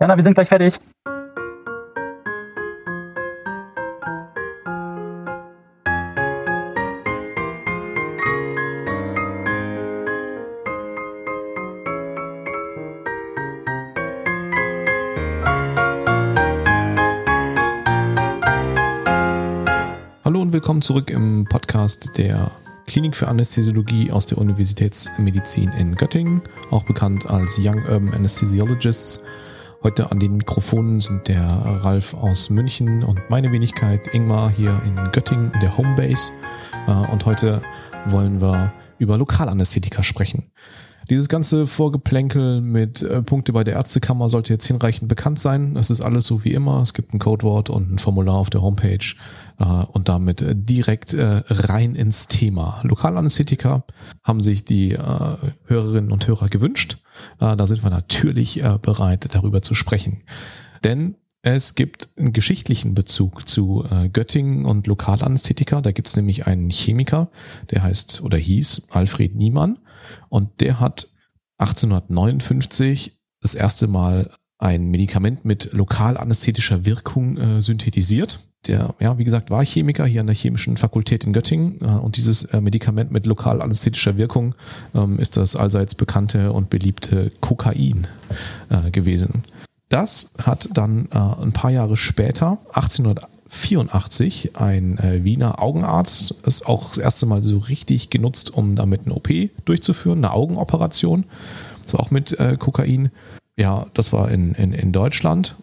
Jana, wir sind gleich fertig. Hallo und willkommen zurück im Podcast der Klinik für Anästhesiologie aus der Universitätsmedizin in Göttingen, auch bekannt als Young Urban Anesthesiologists. Heute an den Mikrofonen sind der Ralf aus München und meine Wenigkeit Ingmar hier in Göttingen in der Homebase. Äh, und heute wollen wir über Lokalanästhetika sprechen. Dieses ganze Vorgeplänkel mit äh, Punkte bei der Ärztekammer sollte jetzt hinreichend bekannt sein. Es ist alles so wie immer. Es gibt ein Codewort und ein Formular auf der Homepage äh, und damit äh, direkt rein ins Thema. Lokalanästhetika haben sich die Hörerinnen und Hörer gewünscht. Äh, da sind wir natürlich äh, bereit, darüber zu sprechen. Denn es gibt einen geschichtlichen Bezug zu äh, Göttingen und Lokalanästhetika. Da gibt es nämlich einen Chemiker, der heißt oder hieß Alfred Niemann. Und der hat 1859 das erste Mal ein Medikament mit lokalanästhetischer Wirkung synthetisiert. Der, ja, wie gesagt, war Chemiker hier an der Chemischen Fakultät in Göttingen äh, und dieses äh, Medikament mit lokalanästhetischer Wirkung ähm, ist das allseits bekannte und beliebte Kokain äh, gewesen. Das hat dann ein paar Jahre später, 1884, ein Wiener Augenarzt es auch das erste Mal so richtig genutzt, um damit eine OP durchzuführen, eine Augenoperation, so auch mit Kokain. Ja, das war in, in, in Deutschland.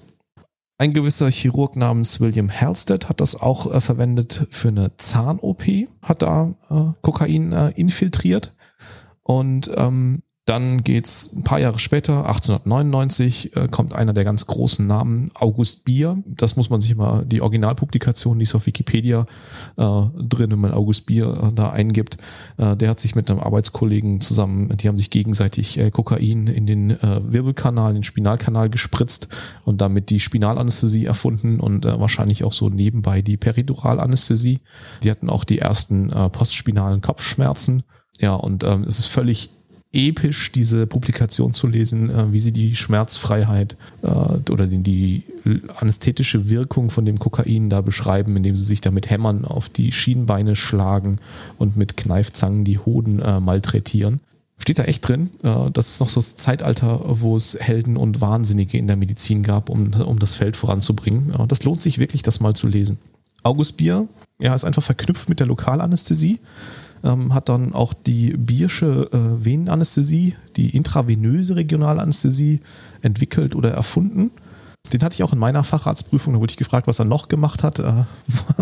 Ein gewisser Chirurg namens William Halstead hat das auch äh, verwendet für eine Zahn-OP, hat da äh, Kokain äh, infiltriert. Und ähm, dann geht's ein paar Jahre später, 1899, äh, kommt einer der ganz großen Namen, August Bier. Das muss man sich mal, die Originalpublikation, die ist auf Wikipedia äh, drin, wenn man August Bier äh, da eingibt. Äh, der hat sich mit einem Arbeitskollegen zusammen, die haben sich gegenseitig äh, Kokain in den äh, Wirbelkanal, den Spinalkanal gespritzt und damit die Spinalanästhesie erfunden und äh, wahrscheinlich auch so nebenbei die Periduralanästhesie. Die hatten auch die ersten äh, postspinalen Kopfschmerzen. Ja, und ähm, es ist völlig episch, diese Publikation zu lesen, äh, wie sie die Schmerzfreiheit äh, oder die, die anästhetische Wirkung von dem Kokain da beschreiben, indem sie sich da mit Hämmern auf die Schienbeine schlagen und mit Kneifzangen die Hoden äh, malträtieren. Steht da echt drin. Äh, das ist noch so das Zeitalter, wo es Helden und Wahnsinnige in der Medizin gab, um, um das Feld voranzubringen. Das lohnt sich wirklich, das mal zu lesen. August Bier, ja, ist einfach verknüpft mit der Lokalanästhesie ähm, hat dann auch die Biersche äh, Venenanästhesie, die intravenöse Regionalanästhesie entwickelt oder erfunden. Den hatte ich auch in meiner Facharztprüfung, da wurde ich gefragt, was er noch gemacht hat. Äh,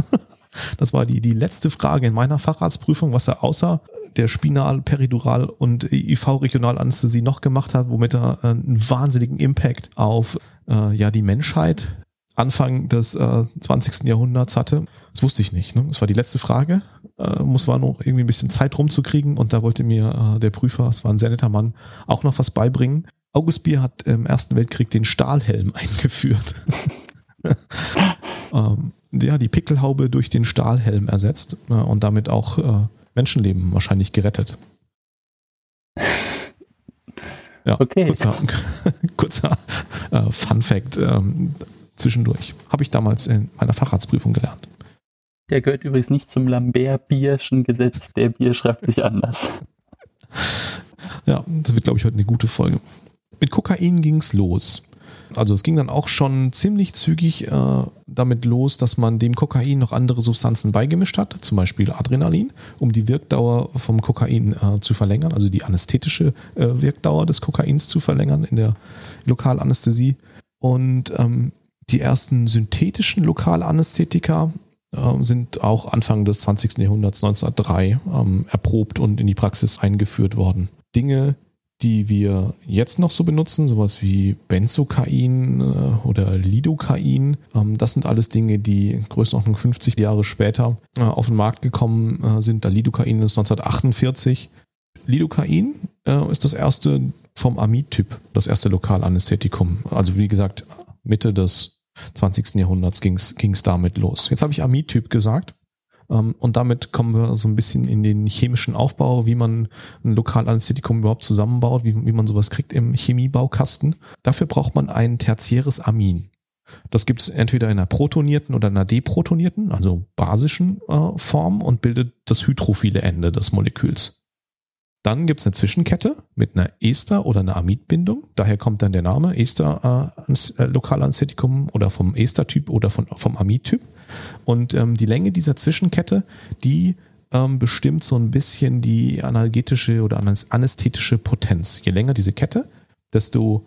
das war die, die letzte Frage in meiner Facharztprüfung, was er außer der Spinal-, Peridural- und IV-Regionalanästhesie noch gemacht hat, womit er äh, einen wahnsinnigen Impact auf äh, ja, die Menschheit Anfang des äh, 20. Jahrhunderts hatte. Das wusste ich nicht. Ne? Das war die letzte Frage. Äh, muss war noch irgendwie ein bisschen Zeit rumzukriegen und da wollte mir äh, der Prüfer, es war ein sehr netter Mann, auch noch was beibringen. August Bier hat im Ersten Weltkrieg den Stahlhelm eingeführt. ähm, der die Pickelhaube durch den Stahlhelm ersetzt äh, und damit auch äh, Menschenleben wahrscheinlich gerettet. Ja, okay. kurzer, kurzer äh, Fun Fact ähm, zwischendurch. Habe ich damals in meiner Facharztprüfung gelernt. Der gehört übrigens nicht zum Lambert-Bierschen Gesetz. Der Bier schreibt sich anders. Ja, das wird, glaube ich, heute eine gute Folge. Mit Kokain ging es los. Also es ging dann auch schon ziemlich zügig äh, damit los, dass man dem Kokain noch andere Substanzen beigemischt hat, zum Beispiel Adrenalin, um die Wirkdauer vom Kokain äh, zu verlängern, also die anästhetische äh, Wirkdauer des Kokains zu verlängern in der Lokalanästhesie. Und ähm, die ersten synthetischen Lokalanästhetika sind auch Anfang des 20. Jahrhunderts 1903 ähm, erprobt und in die Praxis eingeführt worden. Dinge, die wir jetzt noch so benutzen, sowas wie Benzokain äh, oder Lidocain, ähm, das sind alles Dinge, die Größenordnung 50 Jahre später äh, auf den Markt gekommen äh, sind. Da Lidocain ist 1948. Lidocain äh, ist das erste vom Amid-Typ, das erste Lokalanästhetikum. Also wie gesagt, Mitte des 20. Jahrhunderts ging es damit los. Jetzt habe ich Amid-Typ gesagt. Ähm, und damit kommen wir so ein bisschen in den chemischen Aufbau, wie man ein Lokalanästhetikum überhaupt zusammenbaut, wie, wie man sowas kriegt im Chemiebaukasten. Dafür braucht man ein tertiäres Amin. Das gibt es entweder in einer protonierten oder einer deprotonierten, also basischen äh, Form und bildet das hydrophile Ende des Moleküls. Dann gibt es eine Zwischenkette mit einer Ester- oder einer Amidbindung. Daher kommt dann der Name Ester äh, äh Lokalanästhetikum oder vom Ester-Typ oder von, vom Amid-Typ. Und ähm, die Länge dieser Zwischenkette, die ähm, bestimmt so ein bisschen die analgetische oder anästhetische Potenz. Je länger diese Kette, desto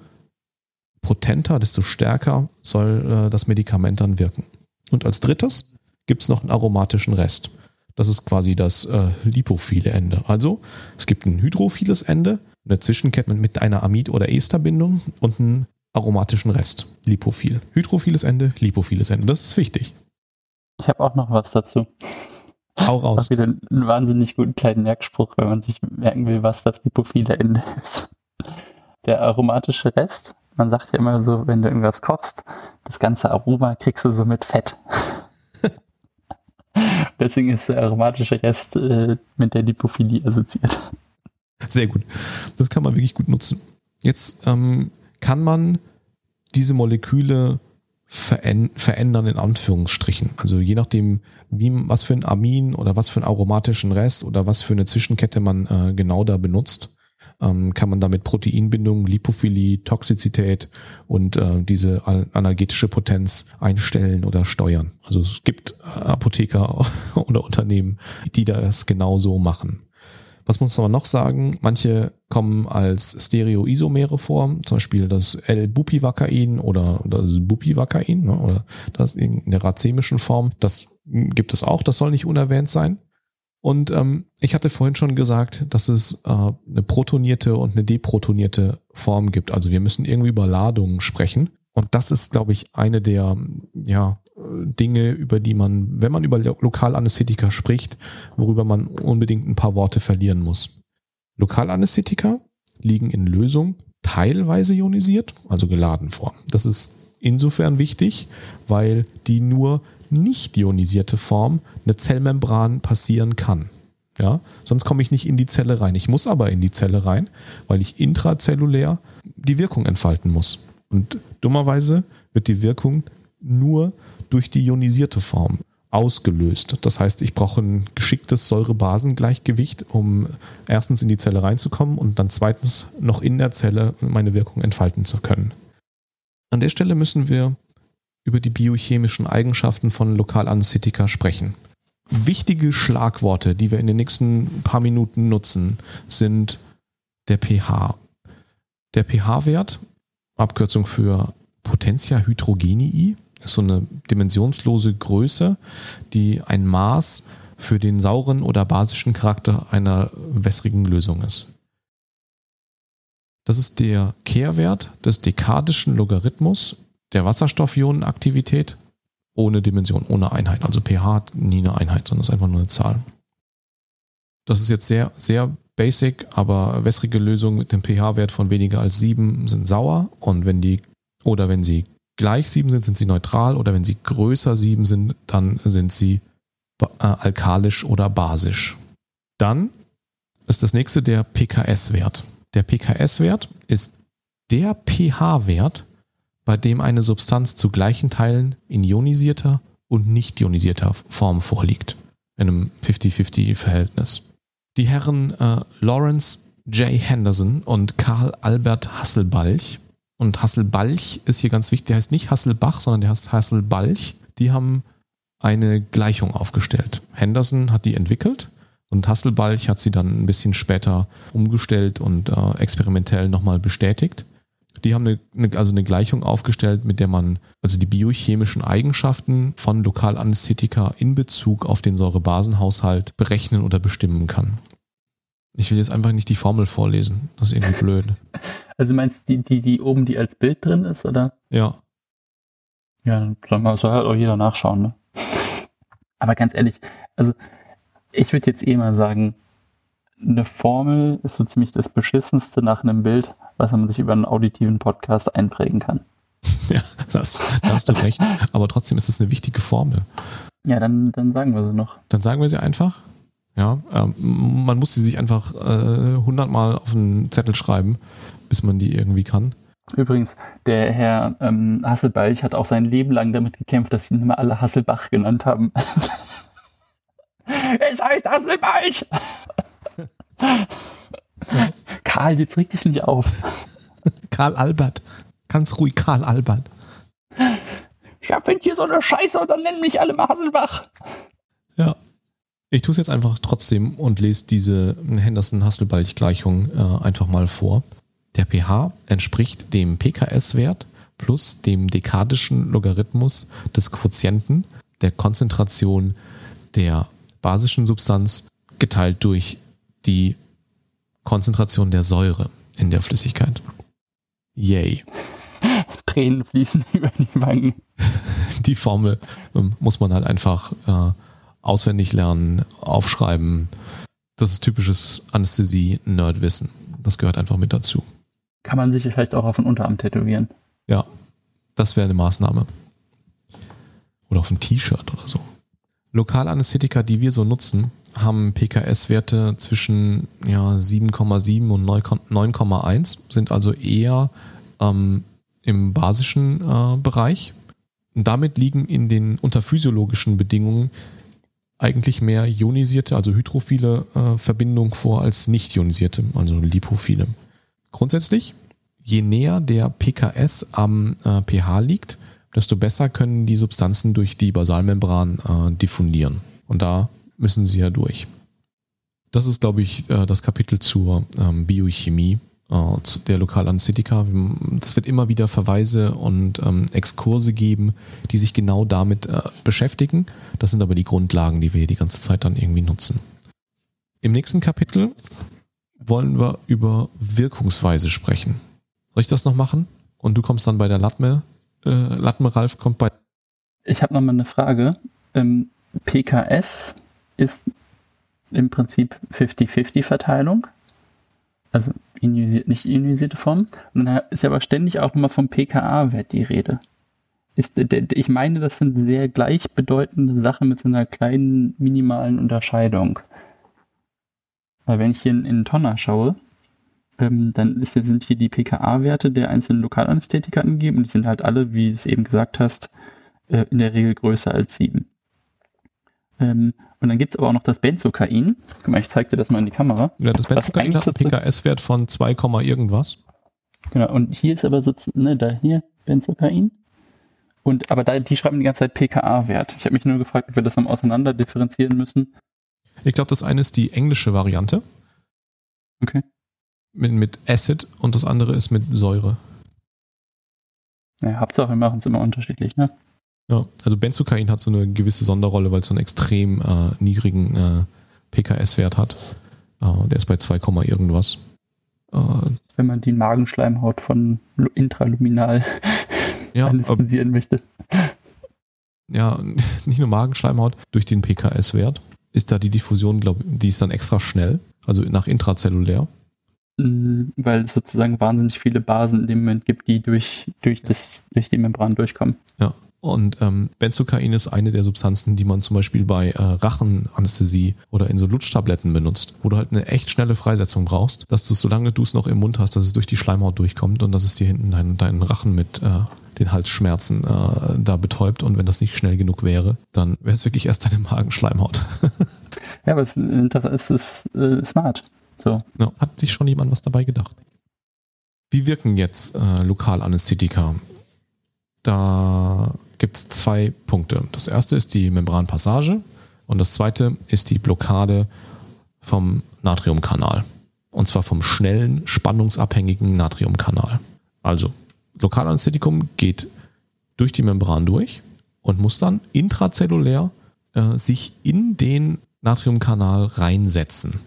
potenter, desto stärker soll äh, das Medikament dann wirken. Und als drittes gibt es noch einen aromatischen Rest. Das ist quasi das äh, lipophile Ende. Also es gibt ein hydrophiles Ende, eine Zwischenkette mit einer Amid- oder Esterbindung und einen aromatischen Rest. Lipophil. Hydrophiles Ende, lipophiles Ende. Das ist wichtig. Ich habe auch noch was dazu. Hau raus. Auch wieder einen wahnsinnig guten kleinen Merkspruch, wenn man sich merken will, was das lipophile Ende ist. Der aromatische Rest, man sagt ja immer so, wenn du irgendwas kochst, das ganze Aroma kriegst du so mit Fett. Deswegen ist der aromatische Rest äh, mit der Lipophilie assoziiert. Sehr gut. Das kann man wirklich gut nutzen. Jetzt ähm, kann man diese Moleküle verändern in Anführungsstrichen. Also je nachdem, wie, was für ein Amin oder was für einen aromatischen Rest oder was für eine Zwischenkette man äh, genau da benutzt, ähm, kann man damit Proteinbindung, Lipophilie, Toxizität und äh, diese analgetische Potenz einstellen oder steuern. Also es gibt äh, Apotheker oder Unternehmen, die das genauso machen. Was muss man noch sagen? Manche kommen als Stereoisomere vor, zum Beispiel das L-Bupivacain oder das Bupivacain ne, oder das in der racemischen Form. Das gibt es auch, das soll nicht unerwähnt sein. Und ähm, ich hatte vorhin schon gesagt, dass es äh, eine protonierte und eine deprotonierte Form gibt. Also wir müssen irgendwie über Ladungen sprechen. Und das ist, glaube ich, eine der ja, Dinge, über die man, wenn man über Lokalanästhetika spricht, worüber man unbedingt ein paar Worte verlieren muss. Lokalanästhetika liegen in Lösung teilweise ionisiert, also geladen vor. Das ist insofern wichtig, weil die nur nicht ionisierte Form eine Zellmembran passieren kann. Ja, sonst komme ich nicht in die Zelle rein. Ich muss aber in die Zelle rein, weil ich intrazellulär die Wirkung entfalten muss. Und dummerweise wird die Wirkung nur durch die ionisierte Form ausgelöst. Das heißt, ich brauche ein geschicktes Säure-Basen-Gleichgewicht, um erstens in die Zelle reinzukommen und dann zweitens noch in der Zelle meine Wirkung entfalten zu können. An der Stelle müssen wir über die biochemischen Eigenschaften von Lokalanästhetika sprechen. Wichtige Schlagworte, die wir in den nächsten paar Minuten nutzen, sind der pH. Der pH-Wert, Abkürzung für Potentia Hydrogenii, ist so eine dimensionslose Größe, die ein Maß für den sauren oder basischen Charakter einer wässrigen Lösung ist. Das ist der Kehrwert des dekadischen Logarithmus der Wasserstoffionenaktivität ohne Dimension, ohne Einheit. Also pH hat nie eine Einheit, sondern ist einfach nur eine Zahl. Das ist jetzt sehr, sehr basic, aber wässrige Lösungen mit dem pH-Wert von weniger als 7 sind sauer und wenn die, oder wenn sie gleich 7 sind, sind sie neutral oder wenn sie größer 7 sind, dann sind sie äh, alkalisch oder basisch. Dann ist das nächste der PKS-Wert. Der PKS-Wert ist der pH-Wert, bei dem eine Substanz zu gleichen Teilen in ionisierter und nicht ionisierter Form vorliegt. In einem 50-50-Verhältnis. Die Herren äh, Lawrence J. Henderson und Karl Albert Hasselbalch, und Hasselbalch ist hier ganz wichtig, der heißt nicht Hasselbach, sondern der heißt Hasselbalch, die haben eine Gleichung aufgestellt. Henderson hat die entwickelt und Hasselbalch hat sie dann ein bisschen später umgestellt und äh, experimentell nochmal bestätigt. Die haben eine, eine, also eine Gleichung aufgestellt, mit der man also die biochemischen Eigenschaften von Lokalanästhetika in Bezug auf den Säurebasenhaushalt berechnen oder bestimmen kann. Ich will jetzt einfach nicht die Formel vorlesen. Das ist irgendwie blöd. Also meinst du die, die, die oben, die als Bild drin ist, oder? Ja. Ja, dann soll halt auch jeder nachschauen, ne? Aber ganz ehrlich, also ich würde jetzt eh mal sagen, eine Formel ist so ziemlich das Beschissenste nach einem Bild, was man sich über einen auditiven Podcast einprägen kann. Ja, da hast, da hast du recht. Aber trotzdem ist es eine wichtige Formel. Ja, dann, dann sagen wir sie noch. Dann sagen wir sie einfach. Ja, ähm, man muss sie sich einfach äh, hundertmal äh, auf einen Zettel schreiben, bis man die irgendwie kann. Übrigens, der Herr ähm, Hasselbalch hat auch sein Leben lang damit gekämpft, dass sie ihn immer alle Hasselbach genannt haben. es heißt Hasselbalch! Karl, jetzt reg dich nicht auf. Karl Albert. Ganz ruhig, Karl Albert. Ich finde hier so eine Scheiße und dann nennen mich alle mal Hasselbach. Ja. Ich tue es jetzt einfach trotzdem und lese diese Henderson-Hasselbalch-Gleichung äh, einfach mal vor. Der pH entspricht dem pKs-Wert plus dem dekadischen Logarithmus des Quotienten der Konzentration der basischen Substanz geteilt durch die Konzentration der Säure in der Flüssigkeit. Yay. Tränen fließen über die Wangen. Die Formel ähm, muss man halt einfach äh, auswendig lernen, aufschreiben. Das ist typisches Anästhesie-Nerdwissen. Das gehört einfach mit dazu. Kann man sich vielleicht auch auf den Unterarm tätowieren. Ja, das wäre eine Maßnahme. Oder auf ein T-Shirt oder so. Lokalanästhetika, die wir so nutzen, haben PKS-Werte zwischen ja, 7,7 und 9,1, sind also eher ähm, im basischen äh, Bereich. Und damit liegen in den unter physiologischen Bedingungen eigentlich mehr ionisierte, also hydrophile äh, Verbindungen vor als nicht ionisierte, also lipophile. Grundsätzlich, je näher der PKS am äh, pH liegt, desto besser können die Substanzen durch die Basalmembran äh, diffundieren. Und da müssen sie ja durch. Das ist, glaube ich, äh, das Kapitel zur ähm, Biochemie äh, der Lokalanästhetika. Es wird immer wieder Verweise und ähm, Exkurse geben, die sich genau damit äh, beschäftigen. Das sind aber die Grundlagen, die wir hier die ganze Zeit dann irgendwie nutzen. Im nächsten Kapitel wollen wir über Wirkungsweise sprechen. Soll ich das noch machen? Und du kommst dann bei der Latme. Äh, Latme Ralf kommt bei. Ich habe noch mal eine Frage. Ähm, PKS ist im Prinzip 50-50 Verteilung. Also ionisiert, nicht ionisierte Form. Und dann ist ja aber ständig auch immer vom PKA-Wert die Rede. Ist, ich meine, das sind sehr gleichbedeutende Sachen mit so einer kleinen minimalen Unterscheidung. Weil wenn ich hier in, in Tonner schaue, ähm, dann ist, sind hier die PKA-Werte der einzelnen Lokalanästhetika angegeben und die sind halt alle, wie du es eben gesagt hast, äh, in der Regel größer als 7. Ähm, und dann gibt es aber auch noch das Benzokain. Guck mal, ich zeig dir das mal in die Kamera. Ja, das Benzokain hat einen PKS-Wert von 2, irgendwas. Genau, und hier ist aber so, ne, da hier Benzokain. Und aber da, die schreiben die ganze Zeit PKA-Wert. Ich habe mich nur gefragt, ob wir das am auseinander differenzieren müssen. Ich glaube, das eine ist die englische Variante. Okay. Mit, mit Acid und das andere ist mit Säure. Ja, Hauptsache, wir machen es immer unterschiedlich, ne? Ja, also Benzokain hat so eine gewisse Sonderrolle, weil es so einen extrem äh, niedrigen äh, PKS-Wert hat. Äh, der ist bei 2, irgendwas. Äh, Wenn man die Magenschleimhaut von intraluminal ja, anästhesieren möchte. Ja, nicht nur Magenschleimhaut, durch den PKS-Wert ist da die Diffusion, glaube die ist dann extra schnell, also nach intrazellulär. Mm, weil es sozusagen wahnsinnig viele Basen in dem Moment gibt, die durch, durch, das, durch die Membran durchkommen. Ja, und ähm, Benzokain ist eine der Substanzen, die man zum Beispiel bei äh, Rachenanästhesie oder in so Lutschtabletten benutzt, wo du halt eine echt schnelle Freisetzung brauchst, dass du, solange du es noch im Mund hast, dass es durch die Schleimhaut durchkommt und dass es dir hinten deinen, deinen Rachen mit äh, den Halsschmerzen äh, da betäubt. Und wenn das nicht schnell genug wäre, dann wäre es wirklich erst deine Magenschleimhaut. ja, aber es, es ist äh, smart. So. Ja, hat sich schon jemand was dabei gedacht. Wie wirken jetzt äh, Lokalanästhetika? Da gibt es zwei Punkte. Das erste ist die Membranpassage und das zweite ist die Blockade vom Natriumkanal. Und zwar vom schnellen, spannungsabhängigen Natriumkanal. Also, Lokalanästhetikum geht durch die Membran durch und muss dann intrazellulär äh, sich in den Natriumkanal reinsetzen.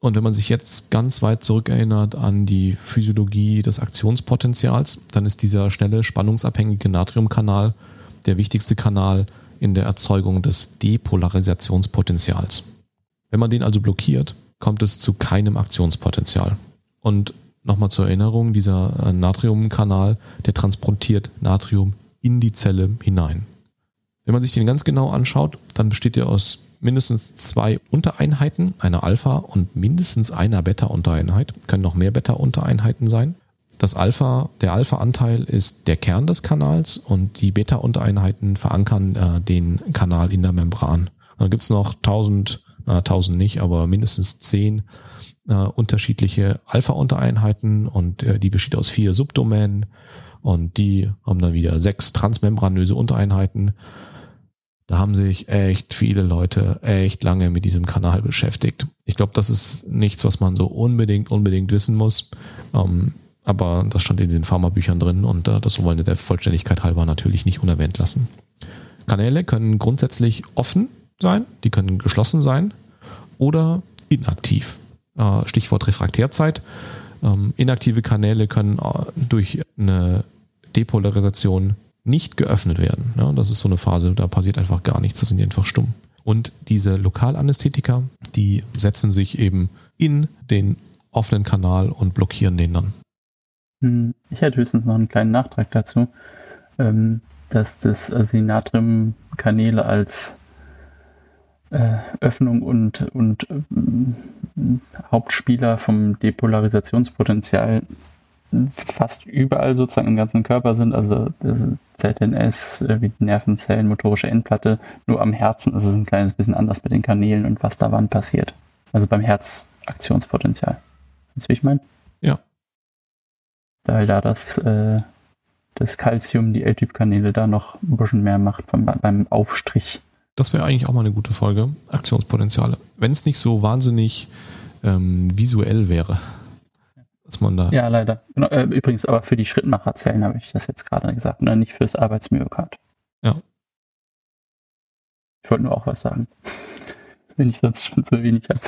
Und wenn man sich jetzt ganz weit zurückerinnert an die Physiologie des Aktionspotenzials, dann ist dieser schnelle, spannungsabhängige Natriumkanal der wichtigste Kanal in der Erzeugung des Depolarisationspotenzials. Wenn man den also blockiert, kommt es zu keinem Aktionspotenzial. Und nochmal zur Erinnerung, dieser äh, Natriumkanal, der transportiert Natrium in die Zelle hinein. Wenn man sich den ganz genau anschaut, dann besteht er aus mindestens zwei Untereinheiten, einer Alpha und mindestens einer Beta-Untereinheit. Können noch mehr Beta-Untereinheiten sein. Das Alpha, der Alpha-Anteil ist der Kern des Kanals und die Beta-Untereinheiten verankern äh, den Kanal in der Membran. Dann gibt es noch 1000, äh, 1000 nicht, aber mindestens 10 äh, unterschiedliche Alpha-Untereinheiten und äh, die besteht aus vier Subdomänen und die haben dann wieder sechs transmembranöse Untereinheiten. Da haben sich echt viele Leute echt lange mit diesem Kanal beschäftigt. Ich glaube, das ist nichts, was man so unbedingt, unbedingt wissen muss. Ähm, aber das stand in den Pharmabüchern drin und äh, das wollen wir der Vollständigkeit halber natürlich nicht unerwähnt lassen. Kanäle können grundsätzlich offen sein, die können geschlossen sein oder inaktiv. Äh, Stichwort Refraktärzeit. Ähm, inaktive Kanäle können äh, durch eine Depolarisation nicht geöffnet werden. Ja, das ist so eine Phase, da passiert einfach gar nichts, das sind die einfach stumm. Und diese Lokalanästhetika, die setzen sich eben in den offenen Kanal und blockieren den dann. Hm, ich hätte höchstens noch einen kleinen Nachtrag dazu, ähm, dass das, also die Natriumkanäle als äh, Öffnung und, und äh, Hauptspieler vom Depolarisationspotenzial fast überall sozusagen im ganzen Körper sind, also ZNS, äh, wie Nervenzellen, motorische Endplatte, nur am Herzen ist es ein kleines bisschen anders mit den Kanälen und was da wann passiert. Also beim Herzaktionspotenzial. Weißt du, wie ich meine? Weil da das, äh, das Calcium, die L-Typ-Kanäle da noch ein bisschen mehr macht beim, beim Aufstrich. Das wäre eigentlich auch mal eine gute Folge. Aktionspotenziale. Wenn es nicht so wahnsinnig ähm, visuell wäre dass man da. Ja, leider. Genau, äh, übrigens aber für die Schrittmacherzellen habe ich das jetzt gerade gesagt, ne? nicht fürs Arbeitsmyokard. Ja. Ich wollte nur auch was sagen. Wenn ich sonst schon so wenig habe.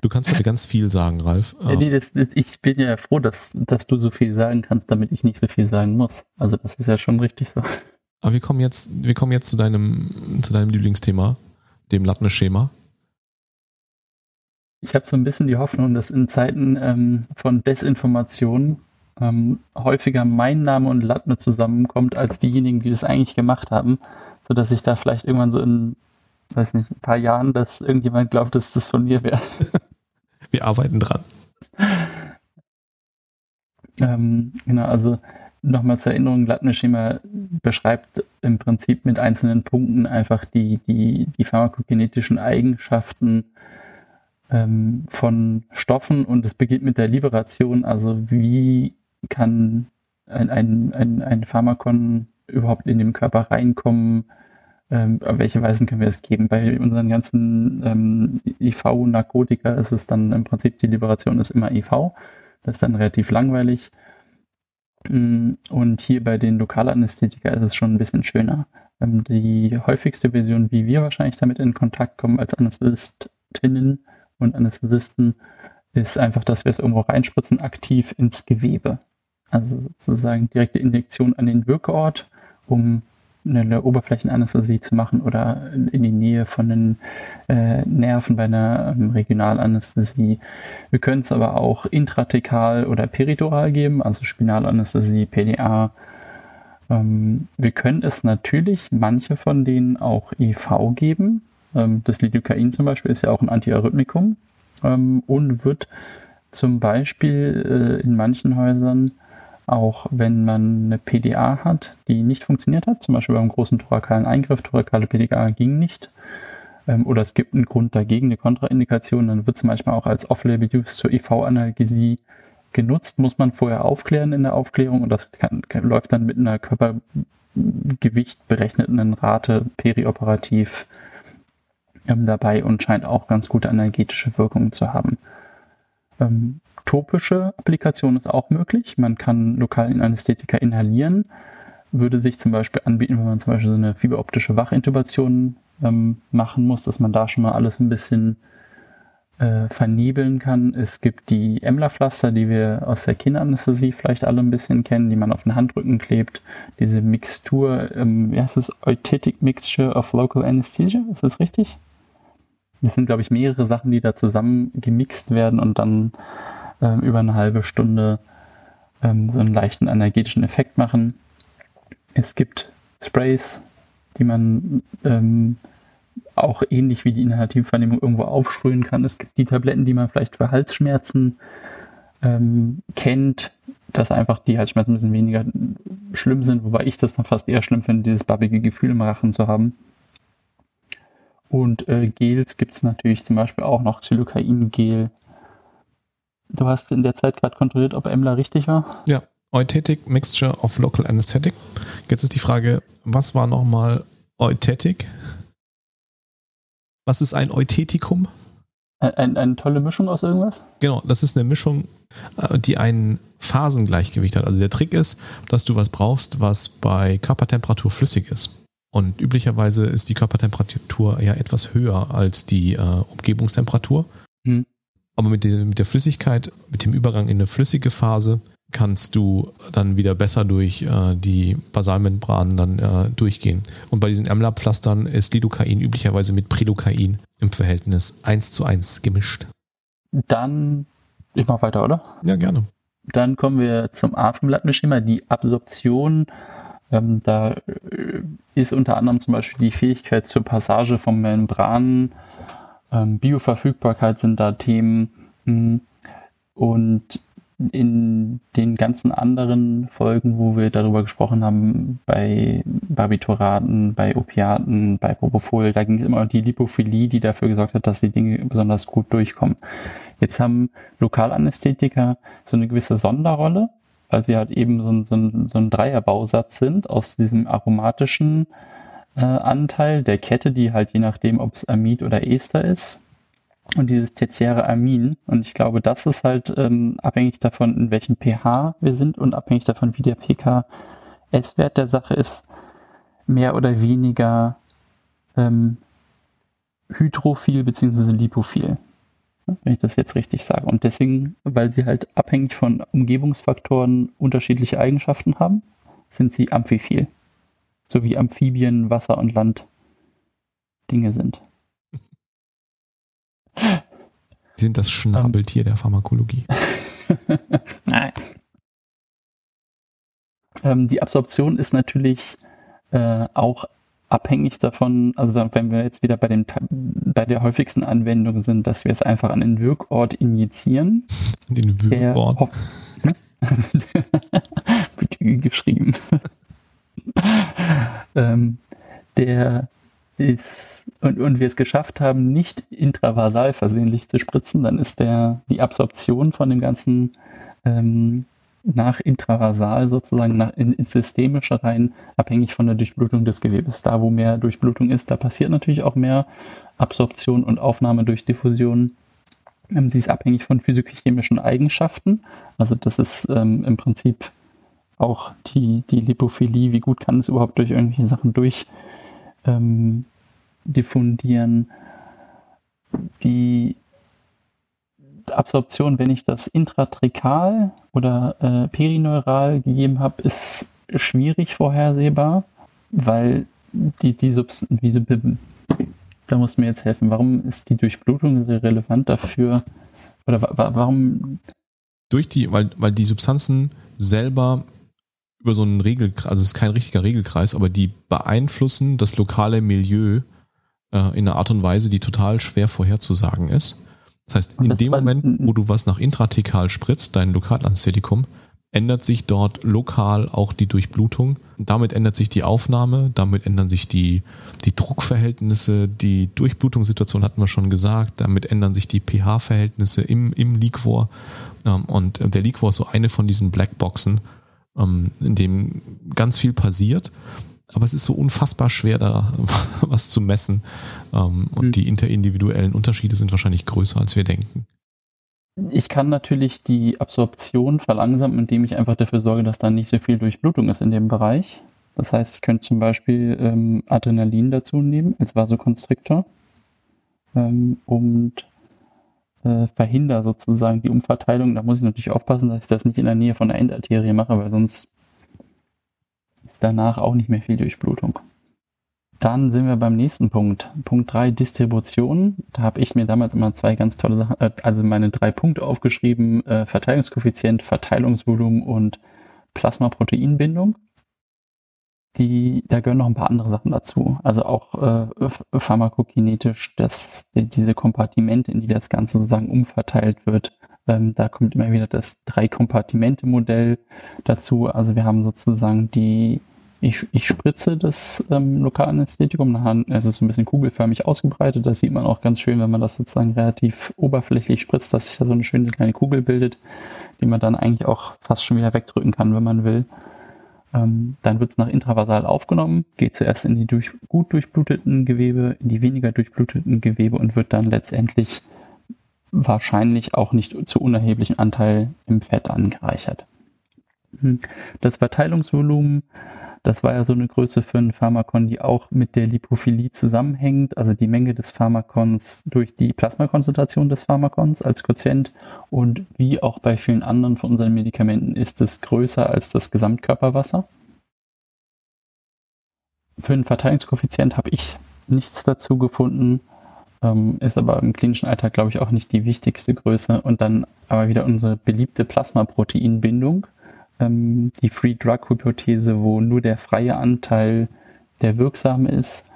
Du kannst heute ganz viel sagen, Ralf. Ja, nee, das, das, ich bin ja froh, dass, dass du so viel sagen kannst, damit ich nicht so viel sagen muss. Also das ist ja schon richtig so. Aber wir kommen jetzt, wir kommen jetzt zu deinem, zu deinem Lieblingsthema, dem Latme-Schema ich habe so ein bisschen die Hoffnung, dass in Zeiten ähm, von Desinformation ähm, häufiger mein Name und Latme zusammenkommt als diejenigen, die das eigentlich gemacht haben, sodass ich da vielleicht irgendwann so in, weiß nicht, ein paar Jahren, dass irgendjemand glaubt, dass das von mir wäre. Wir arbeiten dran. ähm, genau, also nochmal zur Erinnerung, Latme-Schema beschreibt im Prinzip mit einzelnen Punkten einfach die, die, die pharmakokinetischen Eigenschaften ähm, von Stoffen und es beginnt mit der Liberation. Also wie kann ein, ein, ein, ein Pharmakon überhaupt in den Körper reinkommen? Ähm, welche Weisen können wir es geben? Bei unseren ganzen ähm, IV-Narkotika ist es dann im Prinzip, die Liberation ist immer IV. Das ist dann relativ langweilig. Mm, und hier bei den Lokalanästhetika ist es schon ein bisschen schöner. Ähm, die häufigste Version, wie wir wahrscheinlich damit in Kontakt kommen als Anästhetinnen, und Anästhesisten ist einfach, dass wir es irgendwo reinspritzen, aktiv ins Gewebe. Also sozusagen direkte Injektion an den Wirkort, um eine Oberflächenanästhesie zu machen oder in die Nähe von den äh, Nerven bei einer ähm, Regionalanästhesie. Wir können es aber auch intratekal oder peritoral geben, also Spinalanästhesie, PDA. Ähm, wir können es natürlich manche von denen auch EV geben, ähm, das Lidocain zum Beispiel ist ja auch ein Antiarrhythmikum ähm, und wird zum Beispiel äh, in manchen Häusern auch wenn man eine PDA hat, die nicht funktioniert hat, zum Beispiel beim großen thorakalen Eingriff, thorakale PDA ging nicht, ähm, oder es gibt einen Grund dagegen, eine Kontraindikation, dann wird es manchmal auch als Off-Label-Use zur IV-Analgesie genutzt, muss man vorher aufklären in der Aufklärung und das kann, kann, läuft dann mit einer Körpergewicht berechneten Rate perioperativ ähm, dabei und scheint auch ganz gute energetische Wirkungen zu haben. Ähm, topische Applikation ist auch möglich. Man kann lokal in Anästhetika inhalieren. Würde sich zum Beispiel anbieten, wenn man zum Beispiel so eine fieberoptische Wachintubation ähm, machen muss, dass man da schon mal alles ein bisschen äh, vernebeln kann. Es gibt die Emler-Pflaster, die wir aus der Kinderanästhesie vielleicht alle ein bisschen kennen, die man auf den Handrücken klebt. Diese Mixtur, ähm, wie heißt es? Eutetic Mixture of Local Anesthesia, ist das richtig? Das sind, glaube ich, mehrere Sachen, die da zusammen gemixt werden und dann ähm, über eine halbe Stunde ähm, so einen leichten energetischen Effekt machen. Es gibt Sprays, die man ähm, auch ähnlich wie die Inhalativvernehmung irgendwo aufsprühen kann. Es gibt die Tabletten, die man vielleicht für Halsschmerzen ähm, kennt, dass einfach die Halsschmerzen ein bisschen weniger schlimm sind, wobei ich das dann fast eher schlimm finde, dieses babbige Gefühl im Rachen zu haben. Und äh, Gels gibt es natürlich zum Beispiel auch noch Xylocain-Gel. Du hast in der Zeit gerade kontrolliert, ob Emla richtig war? Ja, Euthetic Mixture of Local Anesthetic. Jetzt ist die Frage, was war nochmal Euthetic? Was ist ein Euthetikum? Ein, ein, eine tolle Mischung aus irgendwas? Genau, das ist eine Mischung, äh, die ein Phasengleichgewicht hat. Also der Trick ist, dass du was brauchst, was bei Körpertemperatur flüssig ist. Und üblicherweise ist die Körpertemperatur ja etwas höher als die äh, Umgebungstemperatur. Aber mit der, mit der Flüssigkeit, mit dem Übergang in eine flüssige Phase, kannst du dann wieder besser durch äh, die Basalmembranen dann äh, durchgehen. Und bei diesen Amla-Pflastern ist Lidocain üblicherweise mit Predocain im Verhältnis 1 zu 1 gemischt. Dann, ich mach weiter, oder? Ja, gerne. Dann kommen wir zum Afenblattmischema, die Absorption. Ähm, da äh, ist unter anderem zum Beispiel die Fähigkeit zur Passage von Membranen, ähm, Bioverfügbarkeit sind da Themen. Mh, hm, und in den ganzen anderen Folgen, wo wir darüber gesprochen haben, bei Barbituraten, bei Opiaten, bei Propofol, da ging es immer um die Lipophilie, die dafür gesorgt hat, dass die Dinge besonders gut durchkommen. Jetzt haben Lokalanästhetiker so eine gewisse Sonderrolle, weil sie halt eben so ein, so ein, so ein Dreierbausatz sind aus diesem aromatischen Anteil der Kette, die halt je nachdem, ob es Amid oder Ester ist, und dieses tertiäre Amin. Und ich glaube, das ist halt ähm, abhängig davon, in welchem pH wir sind und abhängig davon, wie der pKs-Wert der Sache ist, mehr oder weniger ähm, hydrophil bzw. lipophil. Wenn ich das jetzt richtig sage. Und deswegen, weil sie halt abhängig von Umgebungsfaktoren unterschiedliche Eigenschaften haben, sind sie amphiphil. So wie Amphibien, Wasser und Land Dinge sind. Sie sind das Schnabeltier der Pharmakologie. Nein. Ähm, die Absorption ist natürlich äh, auch abhängig davon, also wenn wir jetzt wieder bei, dem, bei der häufigsten Anwendung sind, dass wir es einfach an den Wirkort injizieren. Den Wirkort. Mit Ü geschrieben. ähm, der ist und, und wir es geschafft haben, nicht intravasal versehentlich zu spritzen, dann ist der, die Absorption von dem ganzen ähm, nach intravasal sozusagen nach, in, ins Systemische rein abhängig von der Durchblutung des Gewebes. Da, wo mehr Durchblutung ist, da passiert natürlich auch mehr Absorption und Aufnahme durch Diffusion. Ähm, sie ist abhängig von physikochemischen Eigenschaften. Also das ist ähm, im Prinzip auch die, die Lipophilie, wie gut kann es überhaupt durch irgendwelche Sachen durch ähm, diffundieren. Die Absorption, wenn ich das intratrekal oder äh, perineural gegeben habe, ist schwierig vorhersehbar, weil die, die Substanz, da muss mir jetzt helfen, warum ist die Durchblutung sehr relevant dafür oder wa warum? Durch die, weil, weil die Substanzen selber über so einen Regelkreis, also es ist kein richtiger Regelkreis, aber die beeinflussen das lokale Milieu äh, in einer Art und Weise, die total schwer vorherzusagen ist. Das heißt, in dem Moment, wo du was nach intratekal spritzt, dein Lokalanästhetikum, ändert sich dort lokal auch die Durchblutung. Damit ändert sich die Aufnahme, damit ändern sich die, die Druckverhältnisse, die Durchblutungssituation hatten wir schon gesagt, damit ändern sich die pH-Verhältnisse im, im Liquor. Ähm, und der Liquor ist so eine von diesen Blackboxen, ähm, in dem ganz viel passiert aber es ist so unfassbar schwer, da was zu messen. Ähm, und mhm. die interindividuellen Unterschiede sind wahrscheinlich größer, als wir denken. Ich kann natürlich die Absorption verlangsamen, indem ich einfach dafür sorge, dass da nicht so viel Durchblutung ist in dem Bereich. Das heißt, ich könnte zum Beispiel ähm, Adrenalin dazu nehmen als Vasokonstriktor ähm, und äh, verhindere sozusagen die Umverteilung. Da muss ich natürlich aufpassen, dass ich das nicht in der Nähe von der Endarterie mache, weil sonst danach auch nicht mehr viel Durchblutung. Dann sind wir beim nächsten Punkt. Punkt 3, Distribution. Da habe ich mir damals immer zwei ganz tolle Sachen, äh, also meine drei Punkte aufgeschrieben. Äh, Verteilungskoeffizient, Verteilungsvolumen und Plasmaproteinbindung. Die, da gehören noch ein paar andere Sachen dazu. Also auch äh, pharmakokinetisch, dass die, diese Kompartimente, in die das Ganze sozusagen umverteilt wird, ähm, da kommt immer wieder das Drei-Kompartimente-Modell dazu. Also wir haben sozusagen die, ich, ich spritze das ähm, Lokalanästhetikum, also so ein bisschen kugelförmig ausgebreitet. Das sieht man auch ganz schön, wenn man das sozusagen relativ oberflächlich spritzt, dass sich da so eine schöne kleine Kugel bildet, die man dann eigentlich auch fast schon wieder wegdrücken kann, wenn man will. Ähm, dann wird es nach intravasal aufgenommen, geht zuerst in die durch, gut durchbluteten Gewebe, in die weniger durchbluteten Gewebe und wird dann letztendlich wahrscheinlich auch nicht zu unerheblichen Anteil im Fett angereichert. Hm. Das Verteilungsvolumen, das war ja so eine Größe für ein Pharmakon, die auch mit der Lipophilie zusammenhängt, also die Menge des Pharmakons durch die Plasmakonzentration des Pharmakons als Quotient. Und wie auch bei vielen anderen von unseren Medikamenten ist es größer als das Gesamtkörperwasser. Für einen Verteilungskoeffizient habe ich nichts dazu gefunden, ähm, ist aber im klinischen Alltag, glaube ich, auch nicht die wichtigste Größe. Und dann aber wieder unsere beliebte Plasmaproteinbindung ähm, die Free Drug Hypothese, wo nur der freie Anteil der wirksam ist.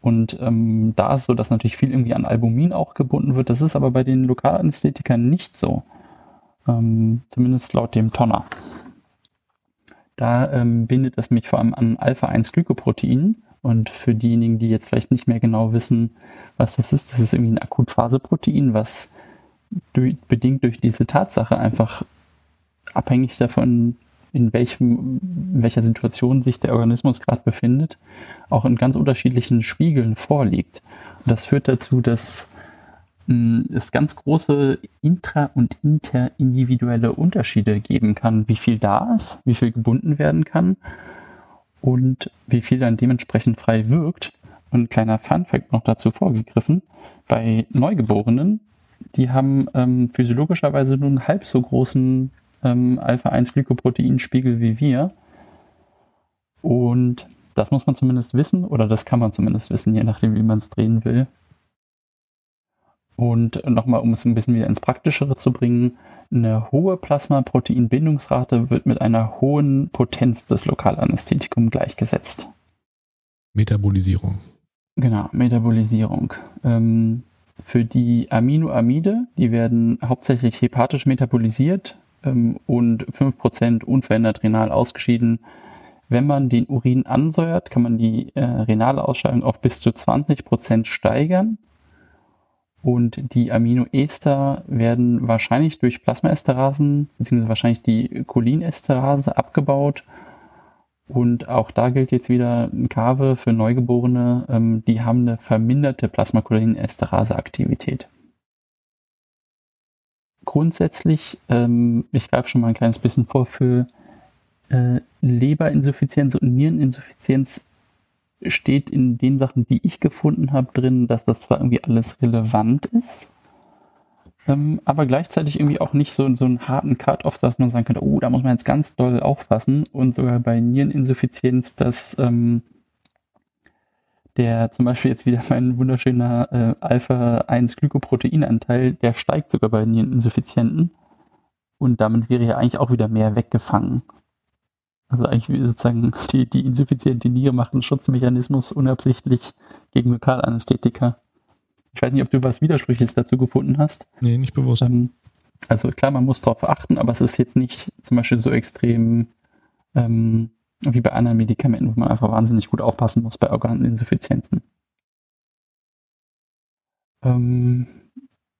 Und ähm, da ist so, dass natürlich viel irgendwie an Albumin auch gebunden wird. Das ist aber bei den Lokalanästhetikern nicht so. Ähm, zumindest laut dem Tonner. Da ähm, bindet es mich vor allem an Alpha-1-Glykoprotein. Und für diejenigen, die jetzt vielleicht nicht mehr genau wissen, was das ist, das ist irgendwie ein Akutphaseprotein, was durch, bedingt durch diese Tatsache einfach abhängig davon, in, welchem, in welcher Situation sich der Organismus gerade befindet, auch in ganz unterschiedlichen Spiegeln vorliegt. Und das führt dazu, dass mh, es ganz große intra- und interindividuelle Unterschiede geben kann, wie viel da ist, wie viel gebunden werden kann und wie viel dann dementsprechend frei wirkt. Und ein kleiner Funfact noch dazu vorgegriffen, bei Neugeborenen, die haben ähm, physiologischerweise nur einen halb so großen ähm, Alpha-1-Glykoproteinspiegel wie wir. Und das muss man zumindest wissen, oder das kann man zumindest wissen, je nachdem, wie man es drehen will. Und nochmal, um es ein bisschen wieder ins Praktischere zu bringen, eine hohe Plasmaproteinbindungsrate wird mit einer hohen Potenz des Lokalanästhetikums gleichgesetzt. Metabolisierung. Genau, Metabolisierung. Ähm, für die Aminoamide, die werden hauptsächlich hepatisch metabolisiert, ähm, und 5% unverändert renal ausgeschieden. Wenn man den Urin ansäuert, kann man die äh, renale Ausscheidung auf bis zu 20% steigern. Und die Aminoester werden wahrscheinlich durch Plasmaesterasen, beziehungsweise wahrscheinlich die Cholinesterase abgebaut. Und auch da gilt jetzt wieder ein Kave für Neugeborene, ähm, die haben eine verminderte Plasmacholinesterase-Aktivität grundsätzlich, ähm, ich greife schon mal ein kleines bisschen vor, für äh, Leberinsuffizienz und Niereninsuffizienz steht in den Sachen, die ich gefunden habe, drin, dass das zwar irgendwie alles relevant ist, ähm, aber gleichzeitig irgendwie auch nicht so, so einen harten Cut-off, dass man sagen könnte, oh, da muss man jetzt ganz doll aufpassen und sogar bei Niereninsuffizienz, dass ähm, der zum Beispiel jetzt wieder mein wunderschöner äh, Alpha-1-Glykoproteinanteil, der steigt sogar bei Niereninsuffizienten. Und damit wäre ja eigentlich auch wieder mehr weggefangen. Also eigentlich sozusagen die, die insuffiziente Niere macht einen Schutzmechanismus unabsichtlich gegen Lokalanästhetika. Ich weiß nicht, ob du was Widersprüchliches dazu gefunden hast. Nee, nicht bewusst. Ähm, also klar, man muss darauf achten, aber es ist jetzt nicht zum Beispiel so extrem ähm, wie bei anderen Medikamenten, wo man einfach wahnsinnig gut aufpassen muss bei Organinsuffizienzen. Ähm,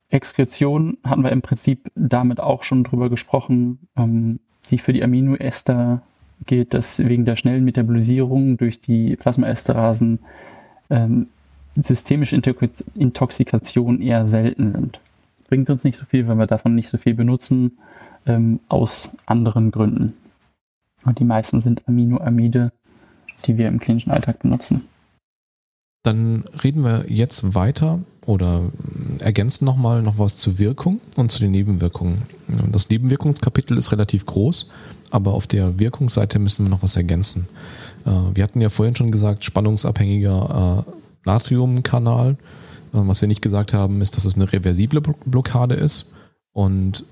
Exkretion hatten wir im Prinzip damit auch schon drüber gesprochen, ähm, die für die Aminoester gilt, dass wegen der schnellen Metabolisierung durch die Plasmaesterasen ähm, systemische Intoxikation eher selten sind. Bringt uns nicht so viel, weil wir davon nicht so viel benutzen, ähm, aus anderen Gründen. Und die meisten sind Aminoamide, die wir im klinischen Alltag benutzen. Dann reden wir jetzt weiter oder ergänzen nochmal noch was zur Wirkung und zu den Nebenwirkungen. Das Nebenwirkungskapitel ist relativ groß, aber auf der Wirkungsseite müssen wir noch was ergänzen. Äh, wir hatten ja vorhin schon gesagt, spannungsabhängiger äh, Natriumkanal. Äh, was wir nicht gesagt haben, ist, dass es eine reversible Blockade ist. Und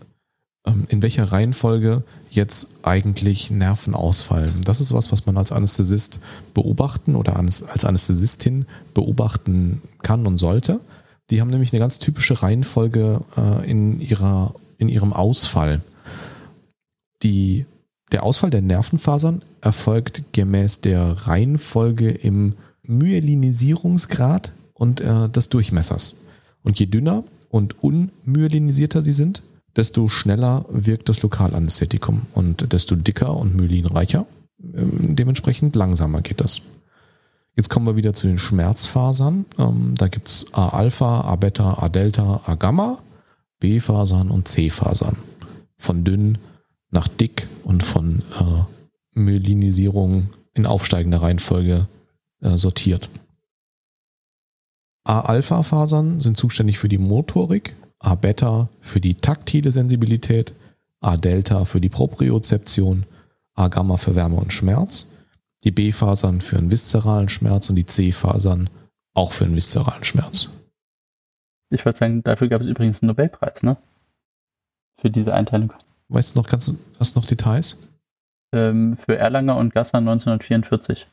in welcher Reihenfolge jetzt eigentlich Nerven ausfallen. Das ist was, was man als Anästhesist beobachten oder als Anästhesistin beobachten kann und sollte. Die haben nämlich eine ganz typische Reihenfolge äh, in, ihrer, in ihrem Ausfall. Die, der Ausfall der Nervenfasern erfolgt gemäß der Reihenfolge im Myelinisierungsgrad und äh, des Durchmessers. Und je dünner und unmyelinisierter sie sind, desto schneller wirkt das Lokalanästhetikum und desto dicker und myelinreicher. Ähm, dementsprechend langsamer geht das. Jetzt kommen wir wieder zu den Schmerzfasern. Ähm, da gibt es A-Alpha, A-Beta, A-Delta, A-Gamma, B-Fasern und C-Fasern. Von dünn nach dick und von äh, Myelinisierung in aufsteigender Reihenfolge äh, sortiert. A-Alpha-Fasern sind zuständig für die Motorik, A-Beta für die taktile Sensibilität, A-Delta für die Propriozeption, A-Gamma für Wärme und Schmerz, die B-Fasern für einen viszeralen Schmerz und die C-Fasern auch für einen viszeralen Schmerz. Ich würde sagen, dafür gab es übrigens einen Nobelpreis, ne? Für diese Einteilung. Weißt du noch, kannst hast du noch Details? Ähm, für Erlanger und Gasser 1944.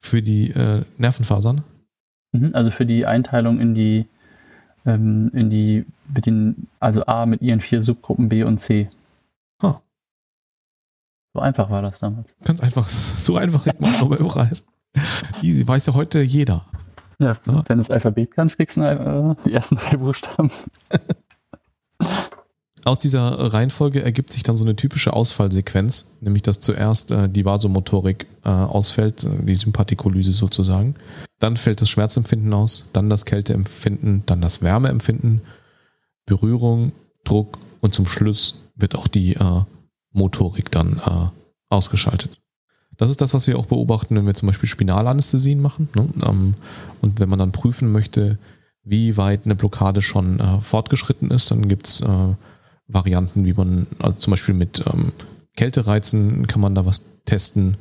Für die äh, Nervenfasern? Mhm, also für die Einteilung in die, ähm, in die, mit den, also A mit ihren vier Subgruppen B und C. Huh. So einfach war das damals. Ganz einfach, so einfach kriegt man Nobelpreis. Easy, weiß ja heute jeder. Ja, ja. wenn du das Alphabet kannst, kriegst du äh, die ersten drei Buchstaben. Aus dieser Reihenfolge ergibt sich dann so eine typische Ausfallsequenz, nämlich dass zuerst äh, die Vasomotorik äh, ausfällt, äh, die Sympathikolyse sozusagen. Dann fällt das Schmerzempfinden aus, dann das Kälteempfinden, dann das Wärmeempfinden, Berührung, Druck und zum Schluss wird auch die äh, Motorik dann äh, ausgeschaltet. Das ist das, was wir auch beobachten, wenn wir zum Beispiel Spinalanästhesien machen. Ne? Ähm, und wenn man dann prüfen möchte, wie weit eine Blockade schon äh, fortgeschritten ist, dann gibt's äh, Varianten, wie man, also zum Beispiel mit ähm, Kältereizen kann man da was testen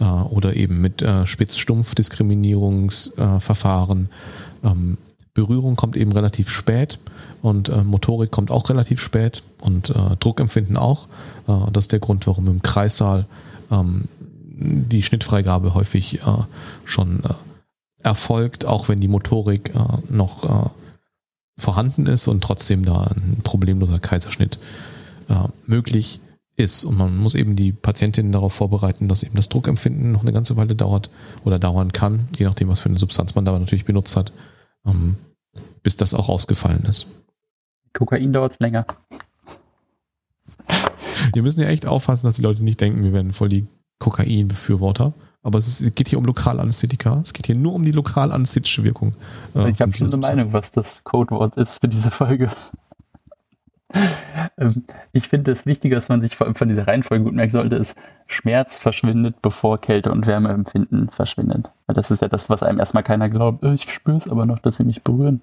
äh, oder eben mit äh, Spitzstumpf-Diskriminierungsverfahren. Äh, ähm, Berührung kommt eben relativ spät und äh, Motorik kommt auch relativ spät und äh, Druckempfinden auch. Äh, das ist der Grund, warum im Kreissaal ähm, die Schnittfreigabe häufig äh, schon äh, erfolgt, auch wenn die Motorik äh, noch vorhanden ist und trotzdem da ein problemloser Kaiserschnitt möglich ist. Und man muss eben die Patientin darauf vorbereiten, dass eben das Druckempfinden noch eine ganze Weile dauert oder dauern kann, je nachdem, was für eine Substanz man da natürlich benutzt hat, ähm, bis das auch ausgefallen ist. Kokain dauert es länger. Wir müssen ja echt aufpassen, dass die Leute nicht denken, wir werden voll die Kokain-Befürworter. Aber es, ist, geht hier um Lokalanästhetika. Es geht hier nur um die lokalanästhetische Wirkung. Äh, ich habe schon eine Meinung, was das Codewort ist für diese Folge. Ähm, ich finde, das Wichtige, was man sich vor allem von dieser Reihenfolge gut merken sollte, ist, Schmerz verschwindet, bevor Kälte und Wärmeempfinden verschwindet. Weil das ist ja das, was einem erstmal keiner glaubt. Äh, ich spüre es aber noch, dass sie mich berühren.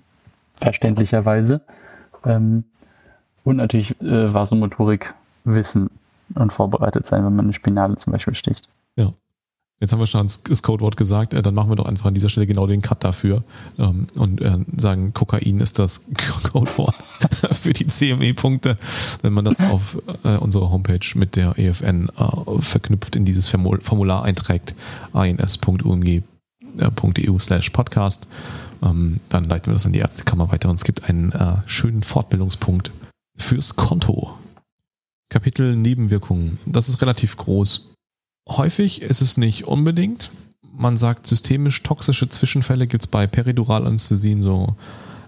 Verständlicherweise. Ähm, und natürlich äh, Vasomotorik wissen und vorbereitet sein, wenn man eine Spinale zum Beispiel sticht. Ja. Jetzt haben wir schon das Codewort gesagt, äh, dann machen wir doch einfach an dieser Stelle genau den Cut dafür ähm, und äh, sagen, Kokain ist das Codewort für die CME-Punkte, wenn man das auf äh, unserer Homepage mit der EFN verknüpft in dieses Formular einträgt, ins.umg.eu slash podcast. Ähm, dann leiten wir das an die Ärztekammer weiter und es gibt einen schönen Fortbildungspunkt fürs Konto. Kapitel Nebenwirkungen. Das ist relativ groß. Häufig ist es nicht unbedingt. Man sagt, systemisch toxische Zwischenfälle gibt es bei Periduralanästhesien so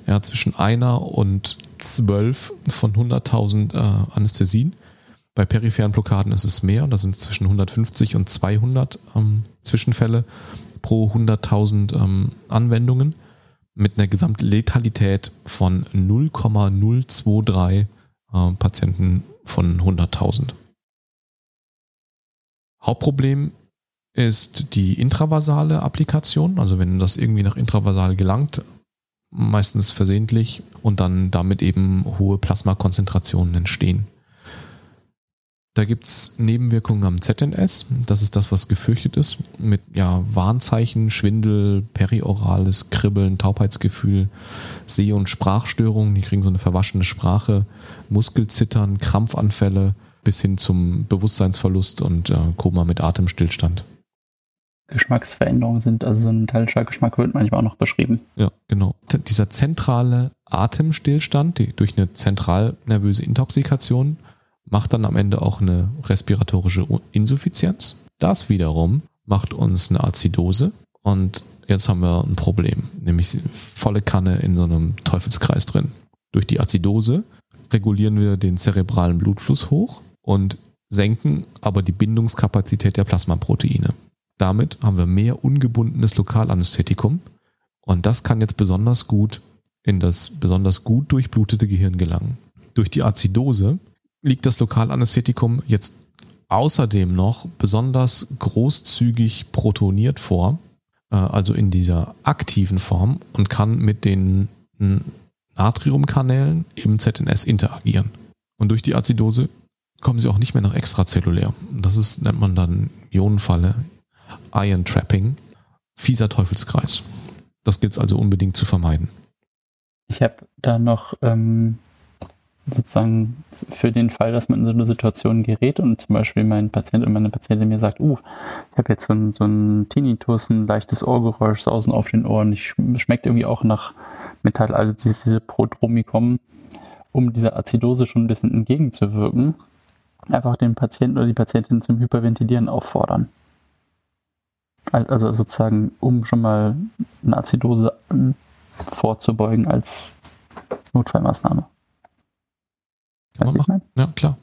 ja, zwischen einer und zwölf von 100.000 äh, Anästhesien. Bei peripheren Blockaden ist es mehr, da sind zwischen 150 und 200 ähm, Zwischenfälle pro 100.000 ähm, Anwendungen mit einer Gesamtletalität von 0,023 äh, Patienten von 100.000. Hauptproblem ist die intravasale Applikation, also wenn das irgendwie nach intravasal gelangt, meistens versehentlich und dann damit eben hohe Plasmakonzentrationen entstehen. Da gibt es Nebenwirkungen am ZNS. Das ist das, was gefürchtet ist. Mit ja, Warnzeichen, Schwindel, periorales Kribbeln, Taubheitsgefühl, Seh- und Sprachstörungen. Die kriegen so eine verwaschene Sprache, Muskelzittern, Krampfanfälle bis hin zum Bewusstseinsverlust und äh, Koma mit Atemstillstand. Geschmacksveränderungen sind, also so ein metallischer Geschmack wird manchmal auch noch beschrieben. Ja, genau. Dieser zentrale Atemstillstand die, durch eine zentral nervöse Intoxikation macht dann am Ende auch eine respiratorische Insuffizienz. Das wiederum macht uns eine Azidose und jetzt haben wir ein Problem, nämlich volle Kanne in so einem Teufelskreis drin. Durch die Azidose regulieren wir den zerebralen Blutfluss hoch und senken aber die Bindungskapazität der Plasmaproteine. Damit haben wir mehr ungebundenes Lokalanästhetikum und das kann jetzt besonders gut in das besonders gut durchblutete Gehirn gelangen. Durch die Azidose liegt das Lokalanästhetikum jetzt außerdem noch besonders großzügig protoniert vor, äh, also in dieser aktiven Form und kann mit den Natriumkanälen im ZNS interagieren. Und durch die Azidose kommen sie auch nicht mehr nach extrazellulär. Das ist, nennt man dann Ionenfalle, Ion Trapping, fieser Teufelskreis. Das gilt es also unbedingt zu vermeiden. Ich habe da noch ähm, sozusagen für den Fall, dass man in so eine Situation gerät und zum Beispiel mein Patient oder meine Patientin mir sagt, uh, ich habe jetzt so ein, so ein Tinnitus, ein leichtes Ohrgeräusch, Sausen auf den Ohren, ich, schmeckt irgendwie auch nach Metall, also diese, diese Prodromikum, um dieser Azidose schon ein bisschen entgegenzuwirken, einfach den Patienten oder die Patientin zum Hyperventilieren auffordern. Also sozusagen, um schon mal eine Azidose vorzubeugen als Notfallmaßnahme. Kann man machen? Ja, klar.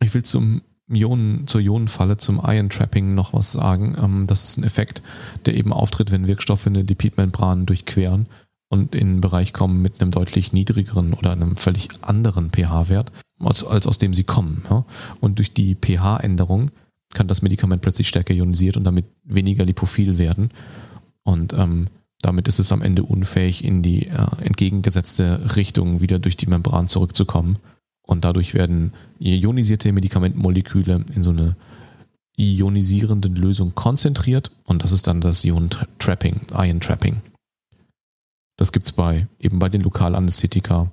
Ich will zum Ionen, zur Ionenfalle, zum Ion Trapping noch was sagen. Ähm, das ist ein Effekt, der eben auftritt, wenn Wirkstoffe eine Lipidmembran durchqueren und in einen Bereich kommen mit einem deutlich niedrigeren oder einem völlig anderen pH-Wert, als, als aus dem sie kommen. Ja? Und durch die pH-Änderung kann das Medikament plötzlich stärker ionisiert und damit weniger lipophil werden. Und ähm, damit ist es am Ende unfähig, in die äh, entgegengesetzte Richtung wieder durch die Membran zurückzukommen. Und dadurch werden ionisierte Medikamentmoleküle in so eine ionisierende Lösung konzentriert und das ist dann das Ion-Trapping, Ion-Trapping. Das gibt es bei, eben bei den Lokalanästhetika.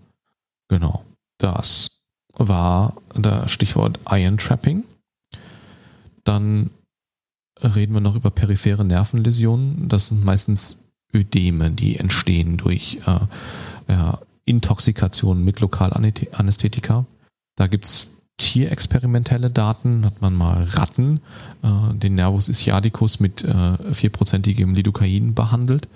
Genau. Das war das Stichwort Ion-Trapping. Dann reden wir noch über periphere Nervenläsionen. Das sind meistens Ödeme, die entstehen durch äh, ja, Intoxikation mit Lokalanästhetika. Da gibt es tierexperimentelle Daten, hat man mal Ratten, äh, den Nervus ischiadicus mit äh, vierprozentigem äh, Lidocain behandelt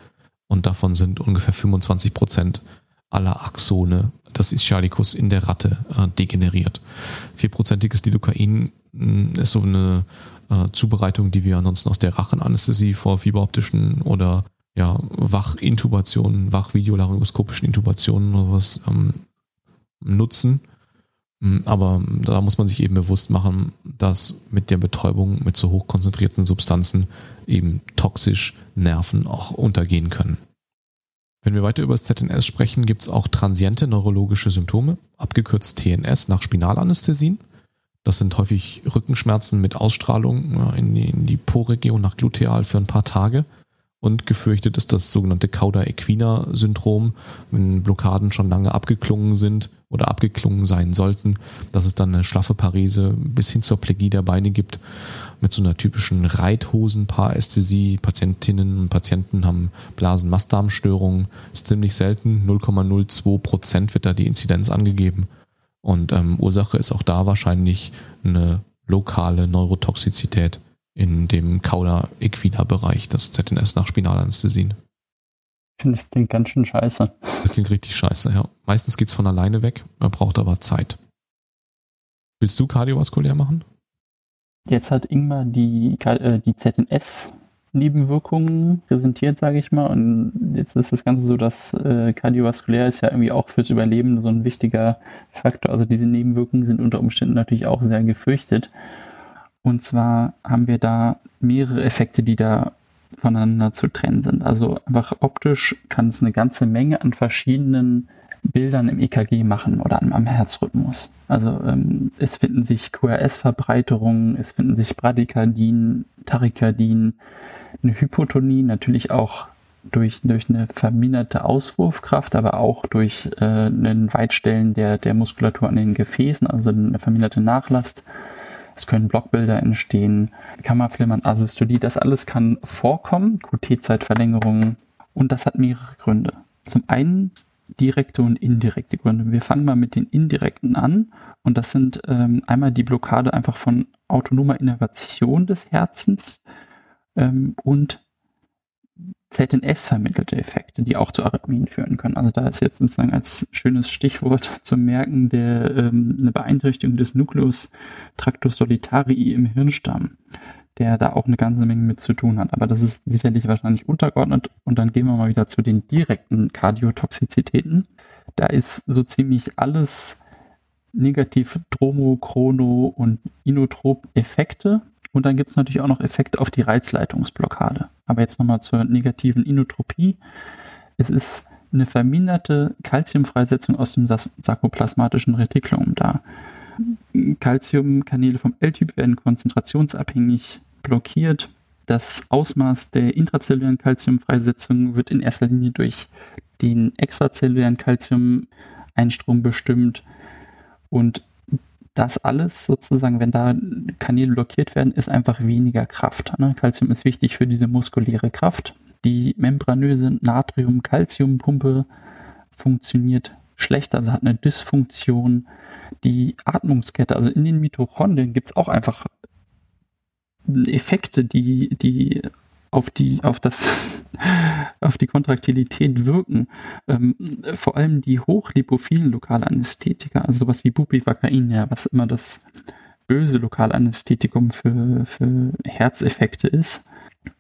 und davon sind ungefähr 25 Prozent aller Axone des Ischiadicus in der Ratte äh, degeneriert. Vierprozentiges Lidocain mm, ist so eine äh, Zubereitung, die wir ansonsten aus der Rachenanästhesie vor fieberoptischen oder ja, Wachintubationen, Wachvideolaryngoskopischen Intubationen oder was ähm, nutzen. Mm, aber da muss man sich eben bewusst machen, dass mit der Betäubung mit so hochkonzentrierten Substanzen eben toxisch Nerven auch untergehen können. Wenn wir weiter über das ZNS sprechen, gibt es auch transiente neurologische Symptome, abgekürzt TNS nach Spinalanästhesien. Das sind häufig Rückenschmerzen mit Ausstrahlung in die, in die Po-Region nach Gluteal für ein paar Tage und gefürchtet ist das sogenannte Cauda-Equina-Syndrom, wenn Blockaden schon lange abgeklungen sind oder abgeklungen sein sollten, dass es dann eine schlaffe Parese bis hin zur Plegie der Beine gibt mit so einer typischen Reithosen-Parästhesie. Patientinnen und Patienten haben Blasen-Mastdarmstörungen, ist ziemlich selten, 0,02 Prozent wird da die Inzidenz angegeben. Und ähm, Ursache ist auch da wahrscheinlich eine lokale Neurotoxizität in dem Cauda-Equina-Bereich, das ZNS nach Spinalanästhesien. Ich finde, das klingt ganz schön scheiße. Das klingt richtig scheiße, ja. Meistens geht es von alleine weg, man braucht aber Zeit. Willst du kardiovaskulär machen? Jetzt hat Ingmar die, äh, die ZNS Nebenwirkungen präsentiert, sage ich mal. Und jetzt ist das Ganze so, dass äh, kardiovaskulär ist ja irgendwie auch fürs Überleben so ein wichtiger Faktor. Also diese Nebenwirkungen sind unter Umständen natürlich auch sehr gefürchtet. Und zwar haben wir da mehrere Effekte, die da voneinander zu trennen sind. Also einfach optisch kann es eine ganze Menge an verschiedenen Bildern im EKG machen oder am, Herzrhythmus. Also ähm, es finden sich QRS-Verbreiterungen, es finden sich Bradykardien, Tachykardien, eine Hypotonie, natürlich auch durch, durch eine verminderte Auswurfkraft, aber auch durch äh, einen Weitstellen der, der Muskulatur an den Gefäßen, also eine verminderte Nachlast. Es können Blockbilder entstehen, Kammerflimmern, Asystolie, das alles kann vorkommen, QT-Zeitverlängerungen und das hat mehrere Gründe. Zum einen direkte und indirekte Gründe. Wir fangen mal mit den indirekten an und das sind ähm, einmal die Blockade einfach von autonomer Innovation des Herzens ähm, und ZNS-vermittelte Effekte, die auch zu Arrhythmien führen können. Also da ist jetzt sozusagen als schönes Stichwort zu merken der, ähm, eine Beeinträchtigung des Nucleus tractus solitarii im Hirnstamm, der da auch eine ganze Menge mit zu tun hat. Aber das ist sicherlich wahrscheinlich untergeordnet. Und dann gehen wir mal wieder zu den direkten Kardiotoxizitäten. Da ist so ziemlich alles negativ Dromo, Chrono und Inotrop-Effekte und dann gibt es natürlich auch noch Effekte auf die Reizleitungsblockade. Aber jetzt nochmal zur negativen Inotropie. Es ist eine verminderte Kalziumfreisetzung aus dem sarkoplasmatischen Retikulum da. Calciumkanäle vom L-Typ werden konzentrationsabhängig blockiert. Das Ausmaß der intrazellulären Calciumfreisetzung wird in erster Linie durch den extrazellulären Calcium-Einstrom bestimmt. Und das alles sozusagen, wenn da Kanäle blockiert werden, ist einfach weniger Kraft. Ne? Calcium ist wichtig für diese muskuläre Kraft. Die membranöse Natrium-Calcium-Pumpe funktioniert schlecht, also hat eine Dysfunktion. Die Atmungskette, also in den Mitochondrien gibt es auch einfach Effekte, die, die auf die, auf das, auf die Kontraktilität wirken. Ähm, vor allem die hochlipophilen Lokalanästhetika, also sowas wie Bupivacain, ja, was immer das böse Lokalanästhetikum für, für Herzeffekte ist,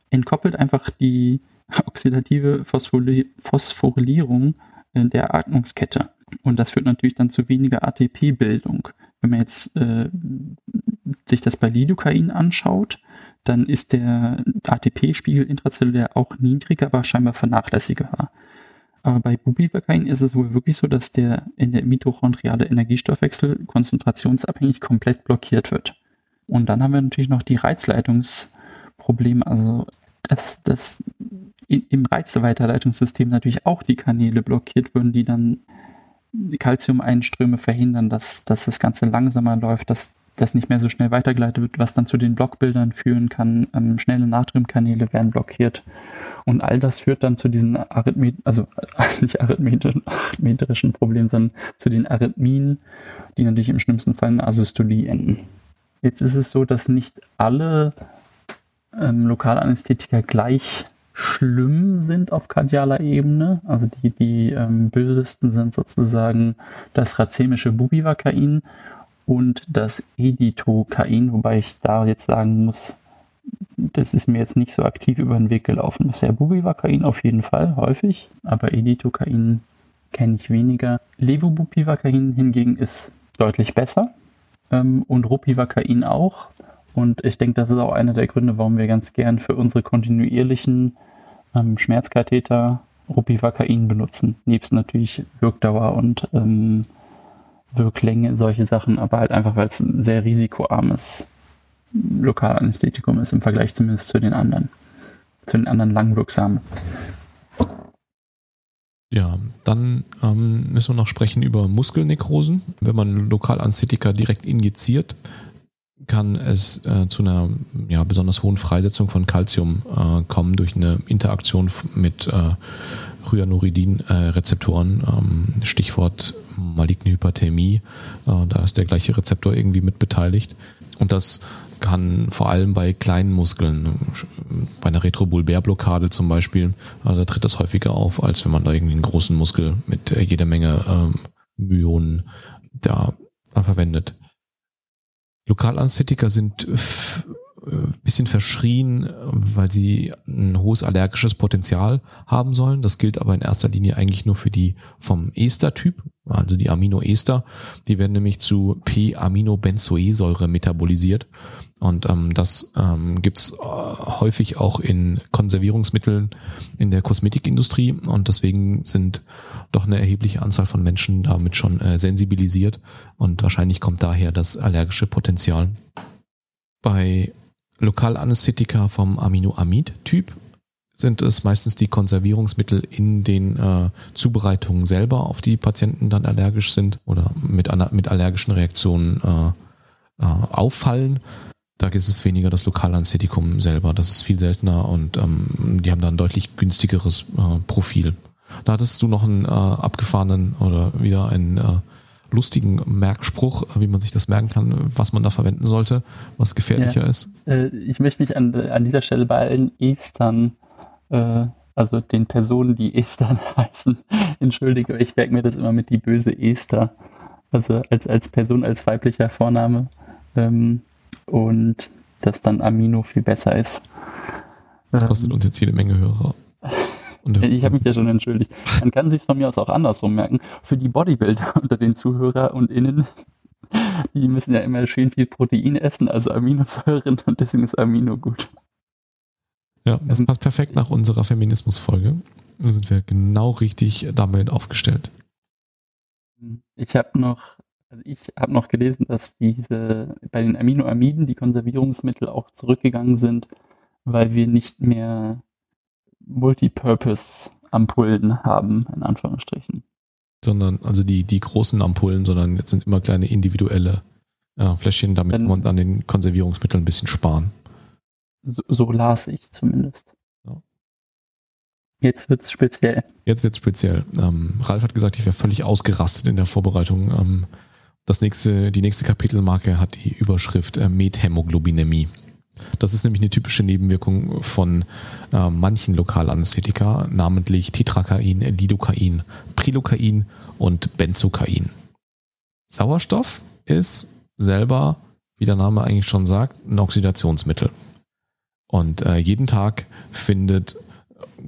entkoppelt einfach die oxidative Phosphorylierung äh, der Atmungskette. Und das führt natürlich dann zu weniger ATP-Bildung. Wenn man jetzt äh, sich das bei Lidocain anschaut, dann ist der ATP-Spiegel intrazellulär auch niedriger, aber scheinbar vernachlässigbar. Aber bei Bubivacain ist es wohl wirklich so, dass der in der mitochondriale Energiestoffwechsel konzentrationsabhängig komplett blockiert wird. Und dann haben wir natürlich noch die Reizleitungsprobleme, also dass, dass im Reizweiterleitungssystem natürlich auch die Kanäle blockiert würden, die dann Calcium-Einströme verhindern, dass, dass das Ganze langsamer läuft, dass das nicht mehr so schnell weitergeleitet wird, was dann zu den Blockbildern führen kann. Ähm, schnelle Natriumkanäle werden blockiert. Und all das führt dann zu diesen Arrhythmien, also nicht arrhythmetrischen Problemen, sondern zu den Arrhythmien, die natürlich im schlimmsten Fall in Asystolie enden. Jetzt ist es so, dass nicht alle ähm, Lokalanästhetika gleich schlimm sind auf kardialer Ebene. Also die, die ähm, bösesten sind sozusagen das racemische Bubivacain und das Editokain, wobei ich da jetzt sagen muss, das ist mir jetzt nicht so aktiv über den Weg gelaufen. Bisher Bubivacain auf jeden Fall, häufig, aber Editokain kenne ich weniger. Levobupivacain hingegen ist deutlich besser ähm, und Rupivacain auch. Und ich denke, das ist auch einer der Gründe, warum wir ganz gern für unsere kontinuierlichen ähm, Schmerzkatheter Rupivacain benutzen. Nebst natürlich Wirkdauer und ähm, Wirklänge, solche Sachen, aber halt einfach, weil es ein sehr risikoarmes Lokalanästhetikum ist im Vergleich zumindest zu den anderen, zu den anderen langwirksamen. Ja, dann ähm, müssen wir noch sprechen über Muskelnekrosen. Wenn man Lokalanästhetika direkt injiziert, kann es äh, zu einer ja, besonders hohen Freisetzung von Calcium äh, kommen durch eine Interaktion mit äh, Ryanuridin-Rezeptoren. Ähm, Stichwort maligne Hyperthermie. Äh, da ist der gleiche Rezeptor irgendwie mit beteiligt. Und das kann vor allem bei kleinen Muskeln, bei einer Retrobulbärblockade zum Beispiel, äh, da tritt das häufiger auf, als wenn man da irgendwie einen großen Muskel mit äh, jeder Menge ähm, Myonen da verwendet. Lokalanästhetika sind bisschen verschrien, weil sie ein hohes allergisches Potenzial haben sollen. Das gilt aber in erster Linie eigentlich nur für die vom Ester-Typ, also die Aminoester. Die werden nämlich zu P-Aminobenzoesäure metabolisiert. Und ähm, das ähm, gibt äh, häufig auch in Konservierungsmitteln in der Kosmetikindustrie. Und deswegen sind doch eine erhebliche Anzahl von Menschen damit schon äh, sensibilisiert. Und wahrscheinlich kommt daher das allergische Potenzial. Bei Lokalanästhetika vom Aminoamid-Typ sind es meistens die Konservierungsmittel in den äh, Zubereitungen selber, auf die Patienten dann allergisch sind oder mit, mit allergischen Reaktionen äh, äh, auffallen. Da ist es weniger das Lokalanästhetikum selber. Das ist viel seltener und ähm, die haben da ein deutlich günstigeres äh, Profil. Da hattest du noch einen äh, abgefahrenen oder wieder einen äh, lustigen Merkspruch, wie man sich das merken kann, was man da verwenden sollte, was gefährlicher ja. ist? Äh, ich möchte mich an, an dieser Stelle bei allen Estern, äh, also den Personen, die Estern heißen, entschuldige, ich merke mir das immer mit die böse Esther. Also als, als Person, als weiblicher Vorname. Ähm, und dass dann Amino viel besser ist. Das kostet ähm, uns jetzt jede Menge Hörer. Ich habe mich ja schon entschuldigt. Man kann sich von mir aus auch andersrum merken. Für die Bodybuilder unter den Zuhörer und Innen, die müssen ja immer schön viel Protein essen, also Aminosäuren und deswegen ist Amino gut. Ja, das passt perfekt nach unserer Feminismus-Folge. Da sind wir genau richtig damit aufgestellt. Ich habe noch, also ich habe noch gelesen, dass diese bei den Aminoamiden die Konservierungsmittel auch zurückgegangen sind, weil wir nicht mehr Multipurpose-Ampullen haben, in Anführungsstrichen. Sondern, also die, die großen Ampullen, sondern jetzt sind immer kleine individuelle ja, Fläschchen, damit Wenn, man an den Konservierungsmitteln ein bisschen sparen. So, so las ich zumindest. Ja. Jetzt wird's speziell. Jetzt wird's speziell. Ähm, Ralf hat gesagt, ich wäre völlig ausgerastet in der Vorbereitung. Ähm, das nächste, die nächste Kapitelmarke hat die Überschrift äh, Methämoglobinämie. Das ist nämlich eine typische Nebenwirkung von äh, manchen Lokalanästhetika, namentlich Tetrakain, Lidocain, Prilocain und Benzocain. Sauerstoff ist selber, wie der Name eigentlich schon sagt, ein Oxidationsmittel. Und äh, jeden Tag findet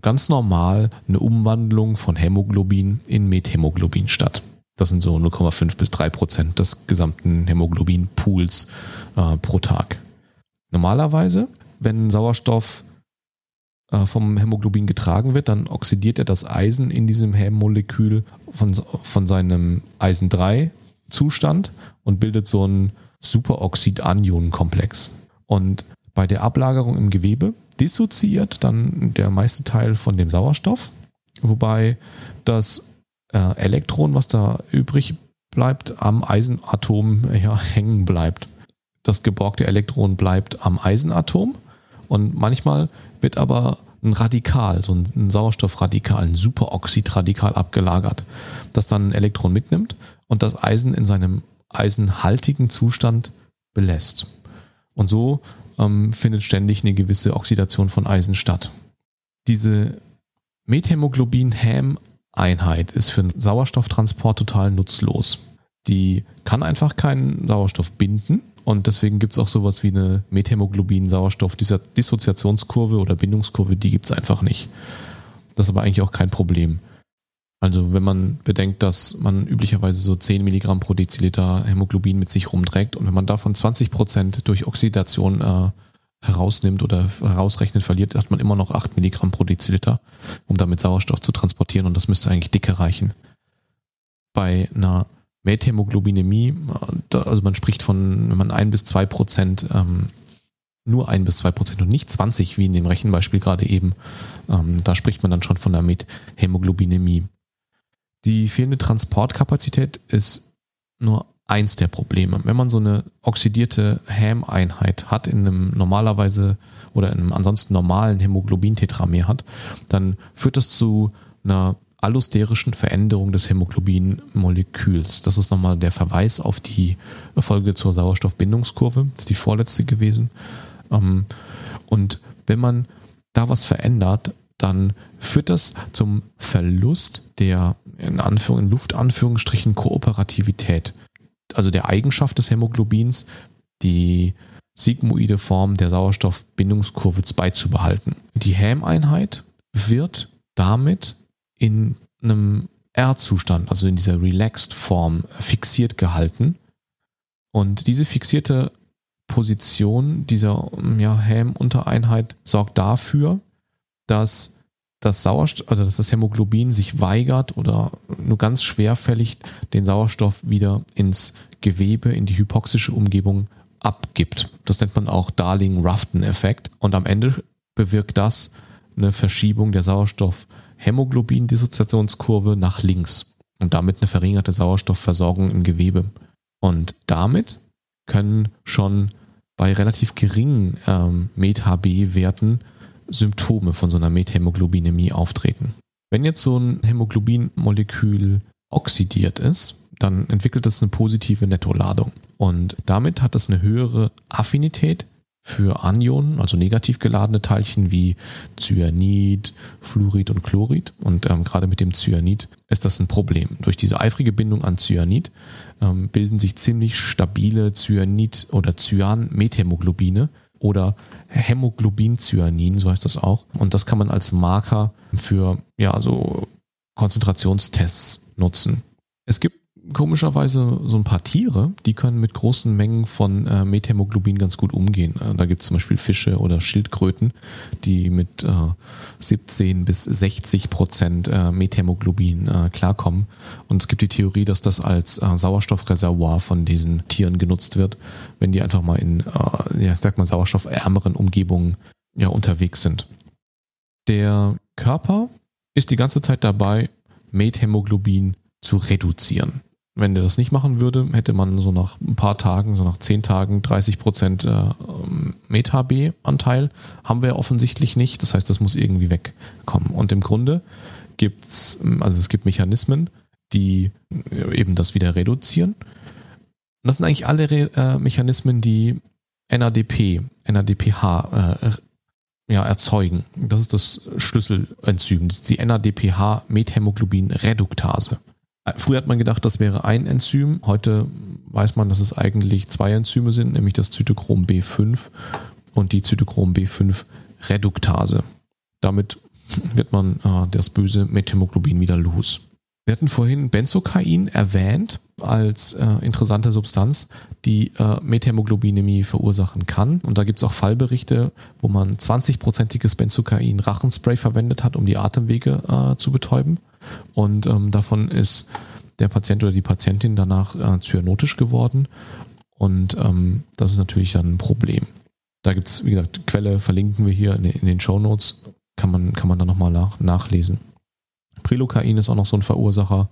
ganz normal eine Umwandlung von Hämoglobin in Methämoglobin statt. Das sind so 0,5 bis 3 Prozent des gesamten Hämoglobin-Pools äh, pro Tag. Normalerweise, wenn Sauerstoff äh, vom Hämoglobin getragen wird, dann oxidiert er das Eisen in diesem Hämmolekül von, von seinem Eisen-3-Zustand und bildet so einen Superoxid-Anionen-Komplex. Und bei der Ablagerung im Gewebe dissoziiert dann der meiste Teil von dem Sauerstoff, wobei das äh, Elektron, was da übrig bleibt, am Eisenatom ja, hängen bleibt das geborgte Elektron bleibt am Eisenatom und manchmal wird aber ein Radikal, so ein Sauerstoffradikal, ein Superoxidradikal abgelagert, das dann ein Elektron mitnimmt und das Eisen in seinem eisenhaltigen Zustand belässt. Und so ähm, findet ständig eine gewisse Oxidation von Eisen statt. Diese Methämoglobin-Häm-Einheit ist für den Sauerstofftransport total nutzlos. Die kann einfach keinen Sauerstoff binden und deswegen gibt es auch sowas wie eine Methämoglobin-Sauerstoff, dieser Dissoziationskurve oder Bindungskurve, die gibt es einfach nicht. Das ist aber eigentlich auch kein Problem. Also wenn man bedenkt, dass man üblicherweise so 10 Milligramm pro Deziliter Hämoglobin mit sich rumträgt und wenn man davon 20 Prozent durch Oxidation äh, herausnimmt oder herausrechnet, verliert, hat man immer noch 8 Milligramm pro Deziliter, um damit Sauerstoff zu transportieren und das müsste eigentlich dicke reichen. Bei einer Methämoglobinämie, also man spricht von, wenn man ein bis zwei Prozent, ähm, nur ein bis zwei Prozent und nicht 20, wie in dem Rechenbeispiel gerade eben, ähm, da spricht man dann schon von der Methämoglobinämie. Die fehlende Transportkapazität ist nur eins der Probleme. Wenn man so eine oxidierte Hämeinheit hat, in einem normalerweise oder in einem ansonsten normalen Hämoglobin-Tetramer hat, dann führt das zu einer allosterischen Veränderung des Hämoglobin-Moleküls. Das ist nochmal der Verweis auf die Folge zur Sauerstoffbindungskurve. Das ist die vorletzte gewesen. Ähm, und wenn man da was verändert, dann führt das zum Verlust der in, Anführung, in Luftanführungsstrichen Kooperativität. Also der Eigenschaft des Hämoglobins, die sigmoide Form der Sauerstoffbindungskurve beizubehalten. Die Ham-Einheit wird damit in einem R-Zustand, also in dieser relaxed Form, fixiert gehalten. Und diese fixierte Position dieser ja, Ham-Untereinheit sorgt dafür, dass das Sauerstoff, also dass das Hämoglobin sich weigert oder nur ganz schwerfällig den Sauerstoff wieder ins Gewebe, in die hypoxische Umgebung abgibt. Das nennt man auch Darling-Rafton-Effekt. Und am Ende bewirkt das eine Verschiebung der Sauerstoff-Hämoglobin-Dissoziationskurve nach links und damit eine verringerte Sauerstoffversorgung im Gewebe. Und damit können schon bei relativ geringen ähm, MetHB-Werten Symptome von so einer Methämoglobinämie auftreten. Wenn jetzt so ein Hämoglobinmolekül oxidiert ist, dann entwickelt es eine positive Nettoladung. Und damit hat es eine höhere Affinität für Anionen, also negativ geladene Teilchen wie Cyanid, Fluorid und Chlorid. Und ähm, gerade mit dem Cyanid ist das ein Problem. Durch diese eifrige Bindung an Cyanid ähm, bilden sich ziemlich stabile Cyanid- oder Cyan-Methemoglobine oder Hämoglobin-Cyanin, so heißt das auch. Und das kann man als Marker für ja, so Konzentrationstests nutzen. Es gibt komischerweise so ein paar Tiere, die können mit großen Mengen von äh, Methemoglobin ganz gut umgehen. Äh, da gibt es zum Beispiel Fische oder Schildkröten, die mit äh, 17 bis 60 Prozent äh, Methemoglobin äh, klarkommen. Und es gibt die Theorie, dass das als äh, Sauerstoffreservoir von diesen Tieren genutzt wird, wenn die einfach mal in, äh, ja, sag mal, sauerstoffärmeren Umgebungen ja, unterwegs sind. Der Körper ist die ganze Zeit dabei, Methemoglobin zu reduzieren. Wenn der das nicht machen würde, hätte man so nach ein paar Tagen, so nach zehn Tagen 30 Prozent äh, Meta-B-Anteil. Haben wir offensichtlich nicht. Das heißt, das muss irgendwie wegkommen. Und im Grunde gibt es, also es gibt Mechanismen, die äh, eben das wieder reduzieren. Und das sind eigentlich alle äh, Mechanismen, die NADP, NADPH äh, ja, erzeugen. Das ist das Schlüsselenzym, das ist die NADPH-Methämoglobin-Reduktase. Früher hat man gedacht, das wäre ein Enzym. Heute weiß man, dass es eigentlich zwei Enzyme sind, nämlich das Zytochrom B5 und die Zytochrom B5 Reduktase. Damit wird man äh, das böse Methemoglobin wieder los. Wir hatten vorhin Benzokain erwähnt als äh, interessante Substanz, die äh, Methämoglobinämie verursachen kann. Und da gibt es auch Fallberichte, wo man 20-prozentiges Benzokain Rachenspray verwendet hat, um die Atemwege äh, zu betäuben. Und ähm, davon ist der Patient oder die Patientin danach äh, zyanotisch geworden. Und ähm, das ist natürlich dann ein Problem. Da gibt es, wie gesagt, Quelle verlinken wir hier in, in den Show Notes. Kann man, kann man dann nochmal nach, nachlesen. Prilokain ist auch noch so ein Verursacher.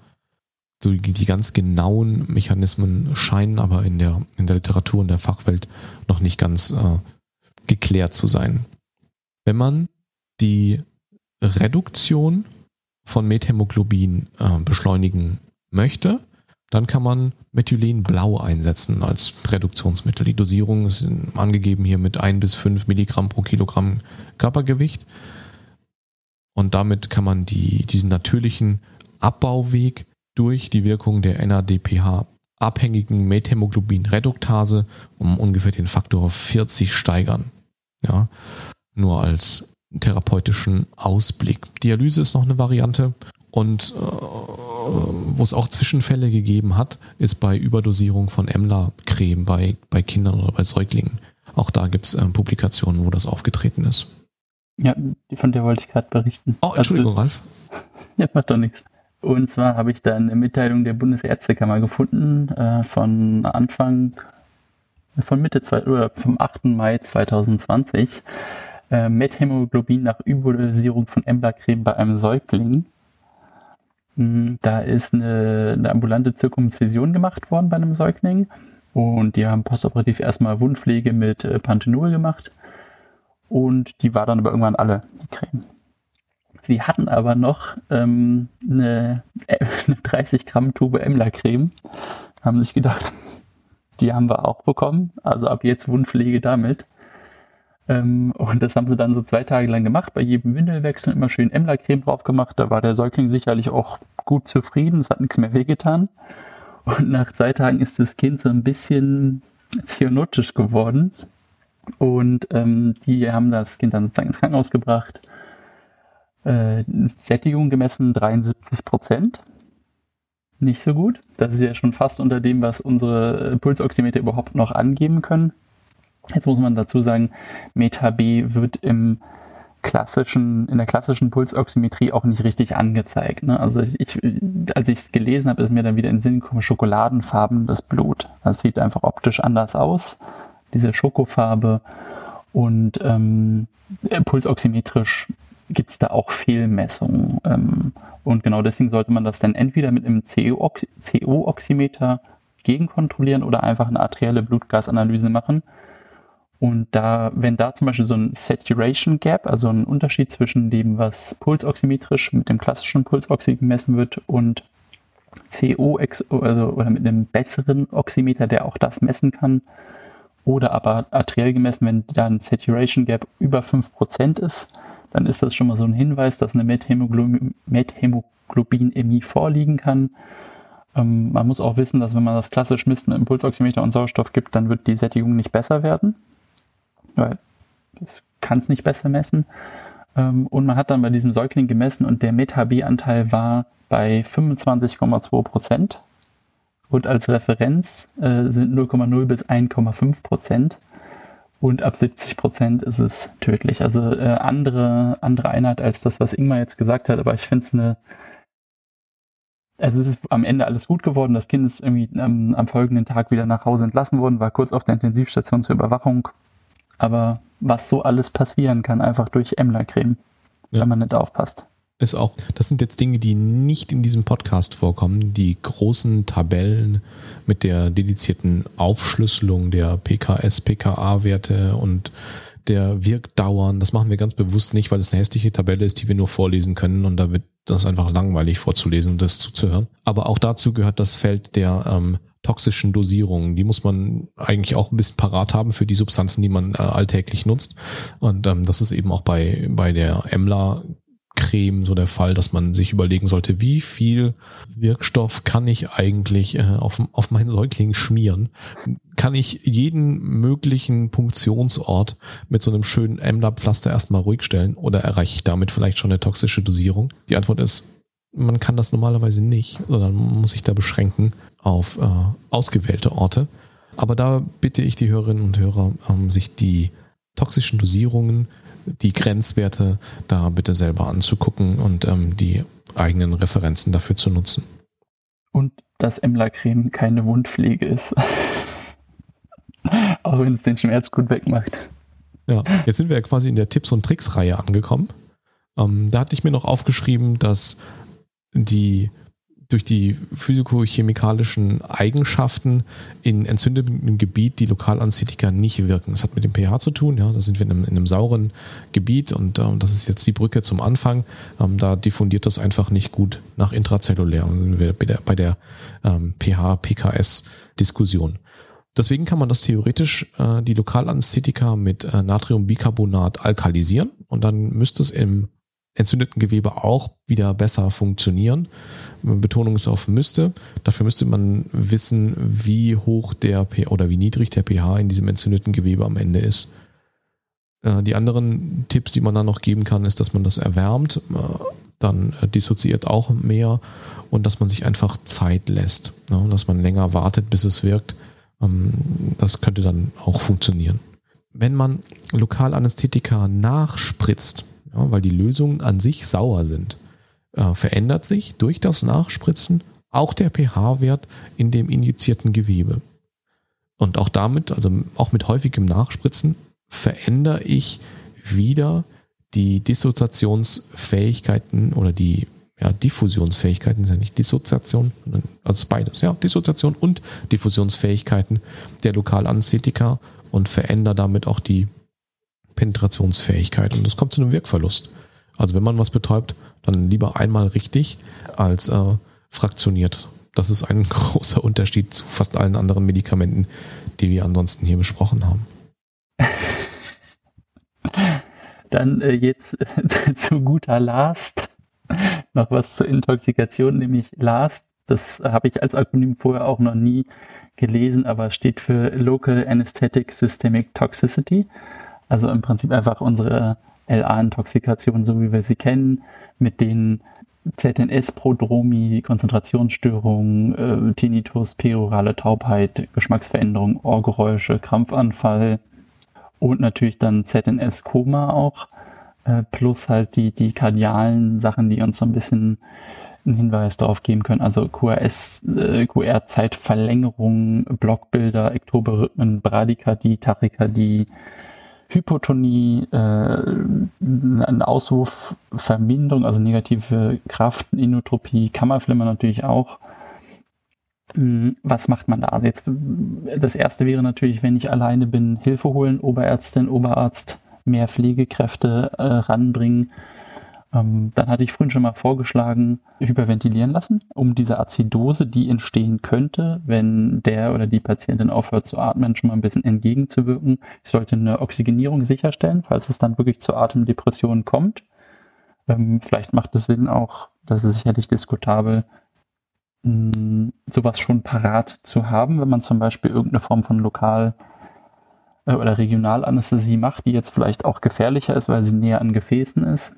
So die, die ganz genauen Mechanismen scheinen aber in der, in der Literatur und der Fachwelt noch nicht ganz äh, geklärt zu sein. Wenn man die Reduktion von Methämoglobin äh, beschleunigen möchte, dann kann man Methylenblau einsetzen als Reduktionsmittel. Die Dosierung ist angegeben hier mit 1 bis 5 Milligramm pro Kilogramm Körpergewicht. Und damit kann man die, diesen natürlichen Abbauweg durch die Wirkung der NADPH abhängigen Methämoglobin-Reduktase um ungefähr den Faktor 40 steigern. Ja, nur als therapeutischen Ausblick. Dialyse ist noch eine Variante und äh, wo es auch Zwischenfälle gegeben hat, ist bei Überdosierung von Emla-Creme bei, bei Kindern oder bei Säuglingen. Auch da gibt es äh, Publikationen, wo das aufgetreten ist. Ja, von der wollte ich gerade berichten. Oh, Entschuldigung, also, Ralf. Ja, macht doch nichts. Und zwar habe ich da eine Mitteilung der Bundesärztekammer gefunden äh, von Anfang, von Mitte zwei, oder vom 8. Mai 2020 äh, Methämoglobin nach Überdosierung von Embla-Creme bei einem Säugling. Hm, da ist eine, eine ambulante Zirkumzision gemacht worden bei einem Säugling und die haben postoperativ erstmal Wundpflege mit äh, Panthenol gemacht und die war dann aber irgendwann alle, die Creme. Sie hatten aber noch ähm, eine, äh, eine 30 Gramm Tube Emla-Creme, haben sich gedacht, die haben wir auch bekommen, also ab jetzt Wundpflege damit. Ähm, und das haben sie dann so zwei Tage lang gemacht, bei jedem Windelwechsel immer schön Emla-Creme drauf gemacht. Da war der Säugling sicherlich auch gut zufrieden, es hat nichts mehr wehgetan. Und nach zwei Tagen ist das Kind so ein bisschen cyanotisch geworden. Und ähm, die haben das Kind dann sozusagen ins Krankenhaus gebracht. Äh, Sättigung gemessen 73 Prozent. Nicht so gut. Das ist ja schon fast unter dem, was unsere Pulsoximeter überhaupt noch angeben können. Jetzt muss man dazu sagen, Meta B wird im klassischen, in der klassischen Pulsoximetrie auch nicht richtig angezeigt. Ne? Also ich, als ich es gelesen habe, ist mir dann wieder in den Sinn gekommen, schokoladenfarben das Blut. Das sieht einfach optisch anders aus, diese Schokofarbe. Und ähm, pulsoximetrisch gibt es da auch Fehlmessungen. Ähm, und genau deswegen sollte man das dann entweder mit einem CO-Oximeter gegenkontrollieren oder einfach eine arterielle Blutgasanalyse machen. Und da, wenn da zum Beispiel so ein Saturation Gap, also ein Unterschied zwischen dem, was pulsoximetrisch mit dem klassischen Pulsoxy gemessen wird und CO, also, oder mit einem besseren Oximeter, der auch das messen kann, oder aber arteriell gemessen, wenn da ein Saturation Gap über 5% ist, dann ist das schon mal so ein Hinweis, dass eine Methämoglobinemie vorliegen kann. Ähm, man muss auch wissen, dass wenn man das klassisch misst mit Impulsoximeter und Sauerstoff gibt, dann wird die Sättigung nicht besser werden weil das kann es nicht besser messen. Ähm, und man hat dann bei diesem Säugling gemessen und der Meta-B-Anteil war bei 25,2 Prozent. Und als Referenz äh, sind 0,0 bis 1,5 Prozent. Und ab 70 Prozent ist es tödlich. Also äh, andere, andere Einheit als das, was Ingmar jetzt gesagt hat. Aber ich finde es eine. Also es ist am Ende alles gut geworden. Das Kind ist irgendwie ähm, am folgenden Tag wieder nach Hause entlassen worden, war kurz auf der Intensivstation zur Überwachung aber was so alles passieren kann, einfach durch Emler-Creme, ja. wenn man nicht aufpasst. Ist auch, das sind jetzt Dinge, die nicht in diesem Podcast vorkommen. Die großen Tabellen mit der dedizierten Aufschlüsselung der PKS, PKA-Werte und der Wirkdauern, das machen wir ganz bewusst nicht, weil es eine hässliche Tabelle ist, die wir nur vorlesen können und da wird das einfach langweilig vorzulesen und das zuzuhören. Aber auch dazu gehört das Feld der ähm, toxischen Dosierungen. Die muss man eigentlich auch ein bisschen parat haben für die Substanzen, die man äh, alltäglich nutzt. Und ähm, das ist eben auch bei, bei der Emla Creme so der Fall, dass man sich überlegen sollte, wie viel Wirkstoff kann ich eigentlich äh, auf, auf meinen Säugling schmieren? Kann ich jeden möglichen Punktionsort mit so einem schönen Emla-Pflaster erstmal ruhig stellen oder erreiche ich damit vielleicht schon eine toxische Dosierung? Die Antwort ist, man kann das normalerweise nicht, sondern muss sich da beschränken auf äh, ausgewählte Orte. Aber da bitte ich die Hörerinnen und Hörer, ähm, sich die toxischen Dosierungen, die Grenzwerte da bitte selber anzugucken und ähm, die eigenen Referenzen dafür zu nutzen. Und dass Emla-Creme keine Wundpflege ist. Auch wenn es den Schmerz gut wegmacht. Ja, jetzt sind wir ja quasi in der Tipps- und Tricks-Reihe angekommen. Ähm, da hatte ich mir noch aufgeschrieben, dass die durch die physikochemikalischen Eigenschaften in entzündetem Gebiet die Lokalanästhetika nicht wirken. Das hat mit dem pH zu tun, ja, da sind wir in einem, in einem sauren Gebiet und äh, das ist jetzt die Brücke zum Anfang. Ähm, da diffundiert das einfach nicht gut nach intrazellulär und bei der, bei der ähm, pH-PKS-Diskussion. Deswegen kann man das theoretisch, äh, die Lokalanästhetika mit äh, Natriumbicarbonat alkalisieren und dann müsste es im entzündeten Gewebe auch wieder besser funktionieren. Betonung ist auf müsste. Dafür müsste man wissen, wie hoch der pH oder wie niedrig der pH in diesem entzündeten Gewebe am Ende ist. Äh, die anderen Tipps, die man dann noch geben kann, ist, dass man das erwärmt, äh, dann äh, dissoziiert auch mehr und dass man sich einfach Zeit lässt, ne, dass man länger wartet, bis es wirkt. Ähm, das könnte dann auch funktionieren. Wenn man Lokalanästhetika nachspritzt, ja, weil die Lösungen an sich sauer sind, äh, verändert sich durch das Nachspritzen auch der pH-Wert in dem injizierten Gewebe. Und auch damit, also auch mit häufigem Nachspritzen, verändere ich wieder die Dissoziationsfähigkeiten oder die ja, Diffusionsfähigkeiten sind ja nicht Dissoziation, also beides, ja, Dissoziation und Diffusionsfähigkeiten der Lokalanästhetika und verändere damit auch die Penetrationsfähigkeit und es kommt zu einem Wirkverlust. Also wenn man was betäubt, dann lieber einmal richtig als äh, fraktioniert. Das ist ein großer Unterschied zu fast allen anderen Medikamenten, die wir ansonsten hier besprochen haben. Dann äh, jetzt zu guter Last noch was zur Intoxikation, nämlich Last Das habe ich als Akronym vorher auch noch nie gelesen, aber steht für Local Anesthetic Systemic Toxicity. Also im Prinzip einfach unsere LA-Intoxikation, so wie wir sie kennen, mit den ZNS-Prodromi, Konzentrationsstörungen, äh, Tinnitus, perorale Taubheit, Geschmacksveränderung, Ohrgeräusche, Krampfanfall und natürlich dann ZNS-Koma auch, äh, plus halt die, die kardialen Sachen, die uns so ein bisschen einen Hinweis darauf geben können. Also QRS, äh, QR-Zeitverlängerung, Blockbilder, Ektoberrhythmen, Bradykardie, Tachykardie, Hypotonie, äh, eine Auswurfverminderung, also negative Kraft, Inotropie, Kammerflimmer natürlich auch. Hm, was macht man da? Also jetzt, das erste wäre natürlich, wenn ich alleine bin, Hilfe holen, Oberärztin, Oberarzt, mehr Pflegekräfte äh, ranbringen ähm, dann hatte ich vorhin schon mal vorgeschlagen, hyperventilieren lassen, um diese Azidose, die entstehen könnte, wenn der oder die Patientin aufhört zu atmen, schon mal ein bisschen entgegenzuwirken. Ich sollte eine Oxygenierung sicherstellen, falls es dann wirklich zur Atemdepression kommt. Ähm, vielleicht macht es Sinn auch, das ist sicherlich diskutabel, mh, sowas schon parat zu haben, wenn man zum Beispiel irgendeine Form von lokal äh, oder Regionalanästhesie macht, die jetzt vielleicht auch gefährlicher ist, weil sie näher an Gefäßen ist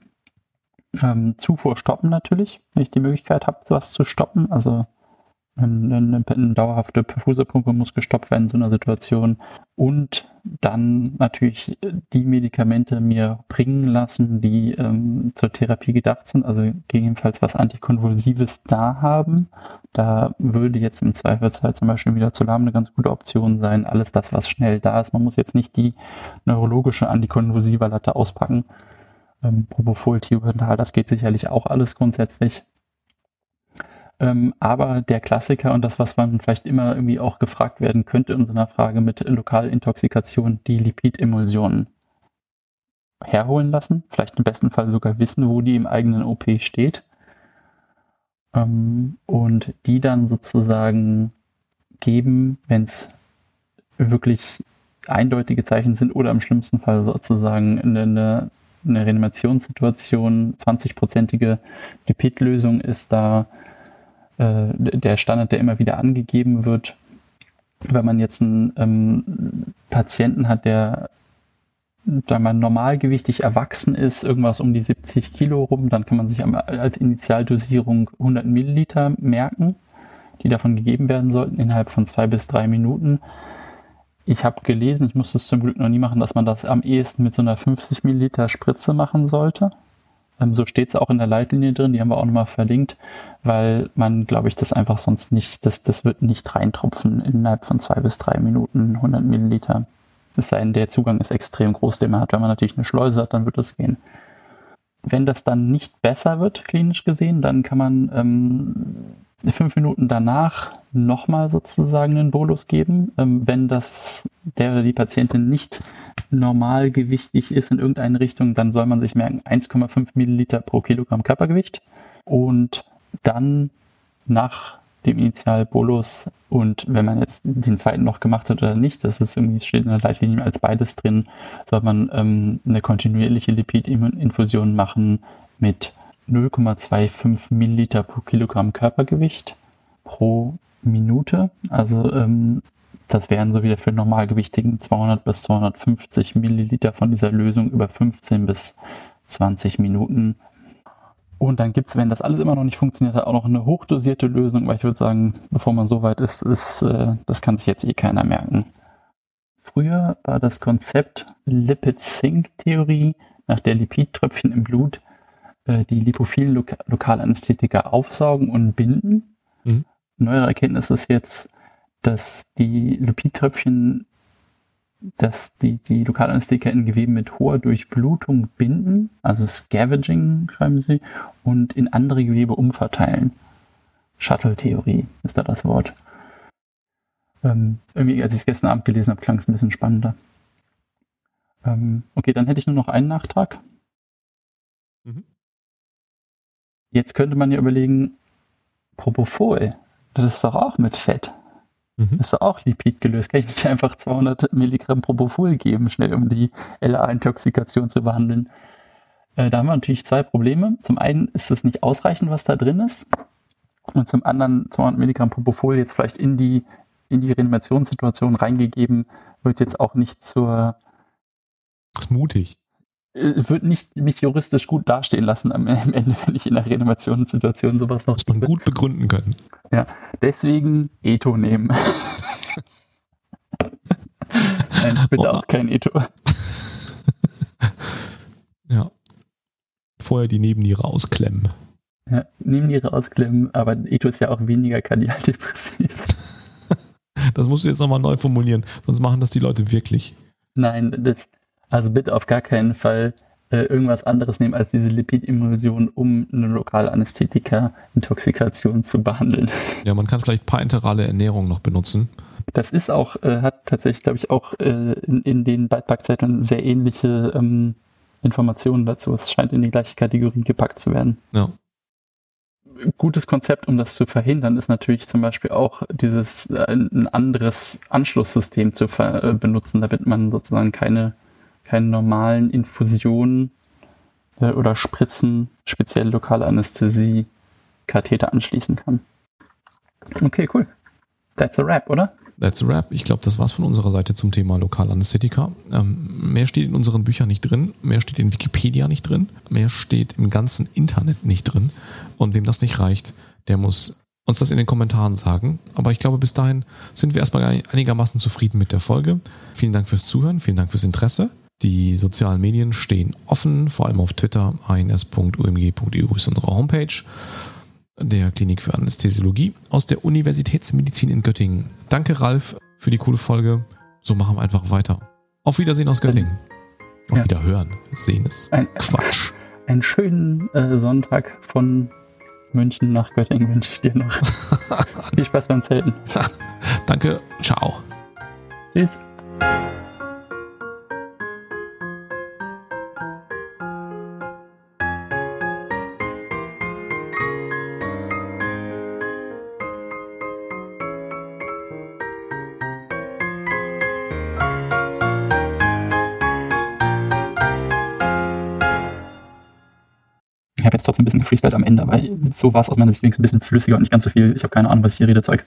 ähm, Zufuhr stoppen natürlich, wenn ich die Möglichkeit habe, sowas zu stoppen. Also eine, eine, eine dauerhafte Perfuserpumpe muss gestoppt werden in so einer Situation. Und dann natürlich die Medikamente mir bringen lassen, die ähm, zur Therapie gedacht sind, also gegebenenfalls was Antikonvulsives da haben. Da würde jetzt im Zweifelsfall zum Beispiel wieder zu Lahm eine ganz gute Option sein. Alles das, was schnell da ist. Man muss jetzt nicht die neurologische Antikonvulsiva Latte auspacken ähm, Propofol, Thiopental, das geht sicherlich auch alles grundsätzlich. Ähm, aber der Klassiker und das, was man vielleicht immer irgendwie auch gefragt werden könnte in so einer Frage mit Lokalintoxikation, die Lipidemulsionen herholen lassen. Vielleicht im besten Fall sogar wissen, wo die im eigenen OP steht. Ähm, und die dann sozusagen geben, wenn es wirklich eindeutige Zeichen sind oder im schlimmsten Fall sozusagen eine, eine eine Reanimationssituation, 20-prozentige Lipidlösung ist da äh, der Standard, der immer wieder angegeben wird. Wenn man jetzt einen ähm, Patienten hat, der da man normalgewichtig erwachsen ist, irgendwas um die 70 Kilo rum, dann kann man sich als Initialdosierung 100 Milliliter merken, die davon gegeben werden sollten innerhalb von zwei bis drei Minuten. Ich habe gelesen, ich musste es zum Glück noch nie machen, dass man das am ehesten mit so einer 50 Milliliter Spritze machen sollte. Ähm, so steht es auch in der Leitlinie drin, die haben wir auch nochmal verlinkt, weil man, glaube ich, das einfach sonst nicht, das, das wird nicht reintropfen innerhalb von zwei bis drei Minuten 100 Milliliter. Es sei denn, der Zugang ist extrem groß, den man hat. Wenn man natürlich eine Schleuse hat, dann wird das gehen. Wenn das dann nicht besser wird, klinisch gesehen, dann kann man ähm, fünf Minuten danach nochmal sozusagen einen Bolus geben, ähm, wenn das der oder die Patientin nicht normalgewichtig ist in irgendeine Richtung, dann soll man sich merken 1,5 Milliliter pro Kilogramm Körpergewicht und dann nach dem Initialbolus und wenn man jetzt den zweiten noch gemacht hat oder nicht, das ist irgendwie steht in der Leitlinie als beides drin, soll man ähm, eine kontinuierliche Lipidinfusion machen mit 0,25 Milliliter pro Kilogramm Körpergewicht pro Minute. Also ähm, das wären so wieder für normalgewichtigen 200 bis 250 Milliliter von dieser Lösung über 15 bis 20 Minuten. Und dann gibt es, wenn das alles immer noch nicht funktioniert hat, auch noch eine hochdosierte Lösung, weil ich würde sagen, bevor man so weit ist, ist äh, das kann sich jetzt eh keiner merken. Früher war das Konzept Lipid-Sync-Theorie, nach der Lipidtröpfchen im Blut äh, die lipophilen Lok Lokalanästhetika aufsaugen und binden. Mhm. Neuere Erkenntnis ist jetzt, dass die Lipidtröpfchen, dass die, die Lokalanästhetika in Geweben mit hoher Durchblutung binden, also Scavenging schreiben sie, und in andere Gewebe umverteilen. Shuttle-Theorie ist da das Wort. Ähm, irgendwie, als ich es gestern Abend gelesen habe, klang es ein bisschen spannender. Ähm, okay, dann hätte ich nur noch einen Nachtrag. Mhm. Jetzt könnte man ja überlegen, Propofol, das ist doch auch mit Fett. Mhm. Ist auch Lipid gelöst. Kann ich nicht einfach 200 Milligramm Propofol geben, schnell um die LA-Intoxikation zu behandeln? Äh, da haben wir natürlich zwei Probleme. Zum einen ist es nicht ausreichend, was da drin ist. und zum anderen 200 Milligramm Propofol jetzt vielleicht in die, in die Reanimationssituation reingegeben, wird jetzt auch nicht zur. Das ist mutig. Äh, wird nicht mich juristisch gut dastehen lassen am Ende, wenn ich in der Reanimationssituation sowas noch. Muss man gut begründen können. Ja, deswegen Eto nehmen. Nein, bitte oh. auch kein Eto. ja. Vorher die Nebenniere ausklemmen. Ja, Nebenniere ausklemmen, aber Eto ist ja auch weniger kardialdepressiv. das musst du jetzt nochmal neu formulieren, sonst machen das die Leute wirklich. Nein, das, also bitte auf gar keinen Fall äh, irgendwas anderes nehmen als diese Lipidemulsion, um eine lokale Anästhetika-Intoxikation zu behandeln. Ja, man kann vielleicht parenterale Ernährung noch benutzen. Das ist auch, äh, hat tatsächlich, glaube ich, auch äh, in, in, den Beipackzetteln sehr ähnliche ähm, Informationen dazu. Es scheint in die gleiche Kategorie gepackt zu werden. Ja. Gutes Konzept, um das zu verhindern, ist natürlich zum Beispiel auch dieses äh, ein anderes Anschlusssystem zu äh, benutzen, damit man sozusagen keine, keine normalen Infusionen äh, oder Spritzen, speziell lokale Anästhesie, Katheter anschließen kann. Okay, cool. That's a wrap, oder? That's a wrap. Ich glaube, das war's von unserer Seite zum Thema Lokalanästhetika. Ähm, mehr steht in unseren Büchern nicht drin, mehr steht in Wikipedia nicht drin, mehr steht im ganzen Internet nicht drin. Und wem das nicht reicht, der muss uns das in den Kommentaren sagen. Aber ich glaube, bis dahin sind wir erstmal einigermaßen zufrieden mit der Folge. Vielen Dank fürs Zuhören, vielen Dank fürs Interesse. Die sozialen Medien stehen offen, vor allem auf Twitter. ins.umg.eu ist unsere Homepage der Klinik für Anästhesiologie aus der Universitätsmedizin in Göttingen. Danke, Ralf, für die coole Folge. So machen wir einfach weiter. Auf Wiedersehen aus Göttingen. Auf ja. Wiederhören. Sehen ist ein, Quatsch. Einen schönen äh, Sonntag von München nach Göttingen wünsche ich dir noch. Viel Spaß beim Zelten. Danke. Ciao. Tschüss. Habe jetzt trotzdem ein bisschen gefreestylt am Ende, aber so war es aus meiner Sicht ein bisschen flüssiger und nicht ganz so viel. Ich habe keine Ahnung, was ich hier rede, Zeug.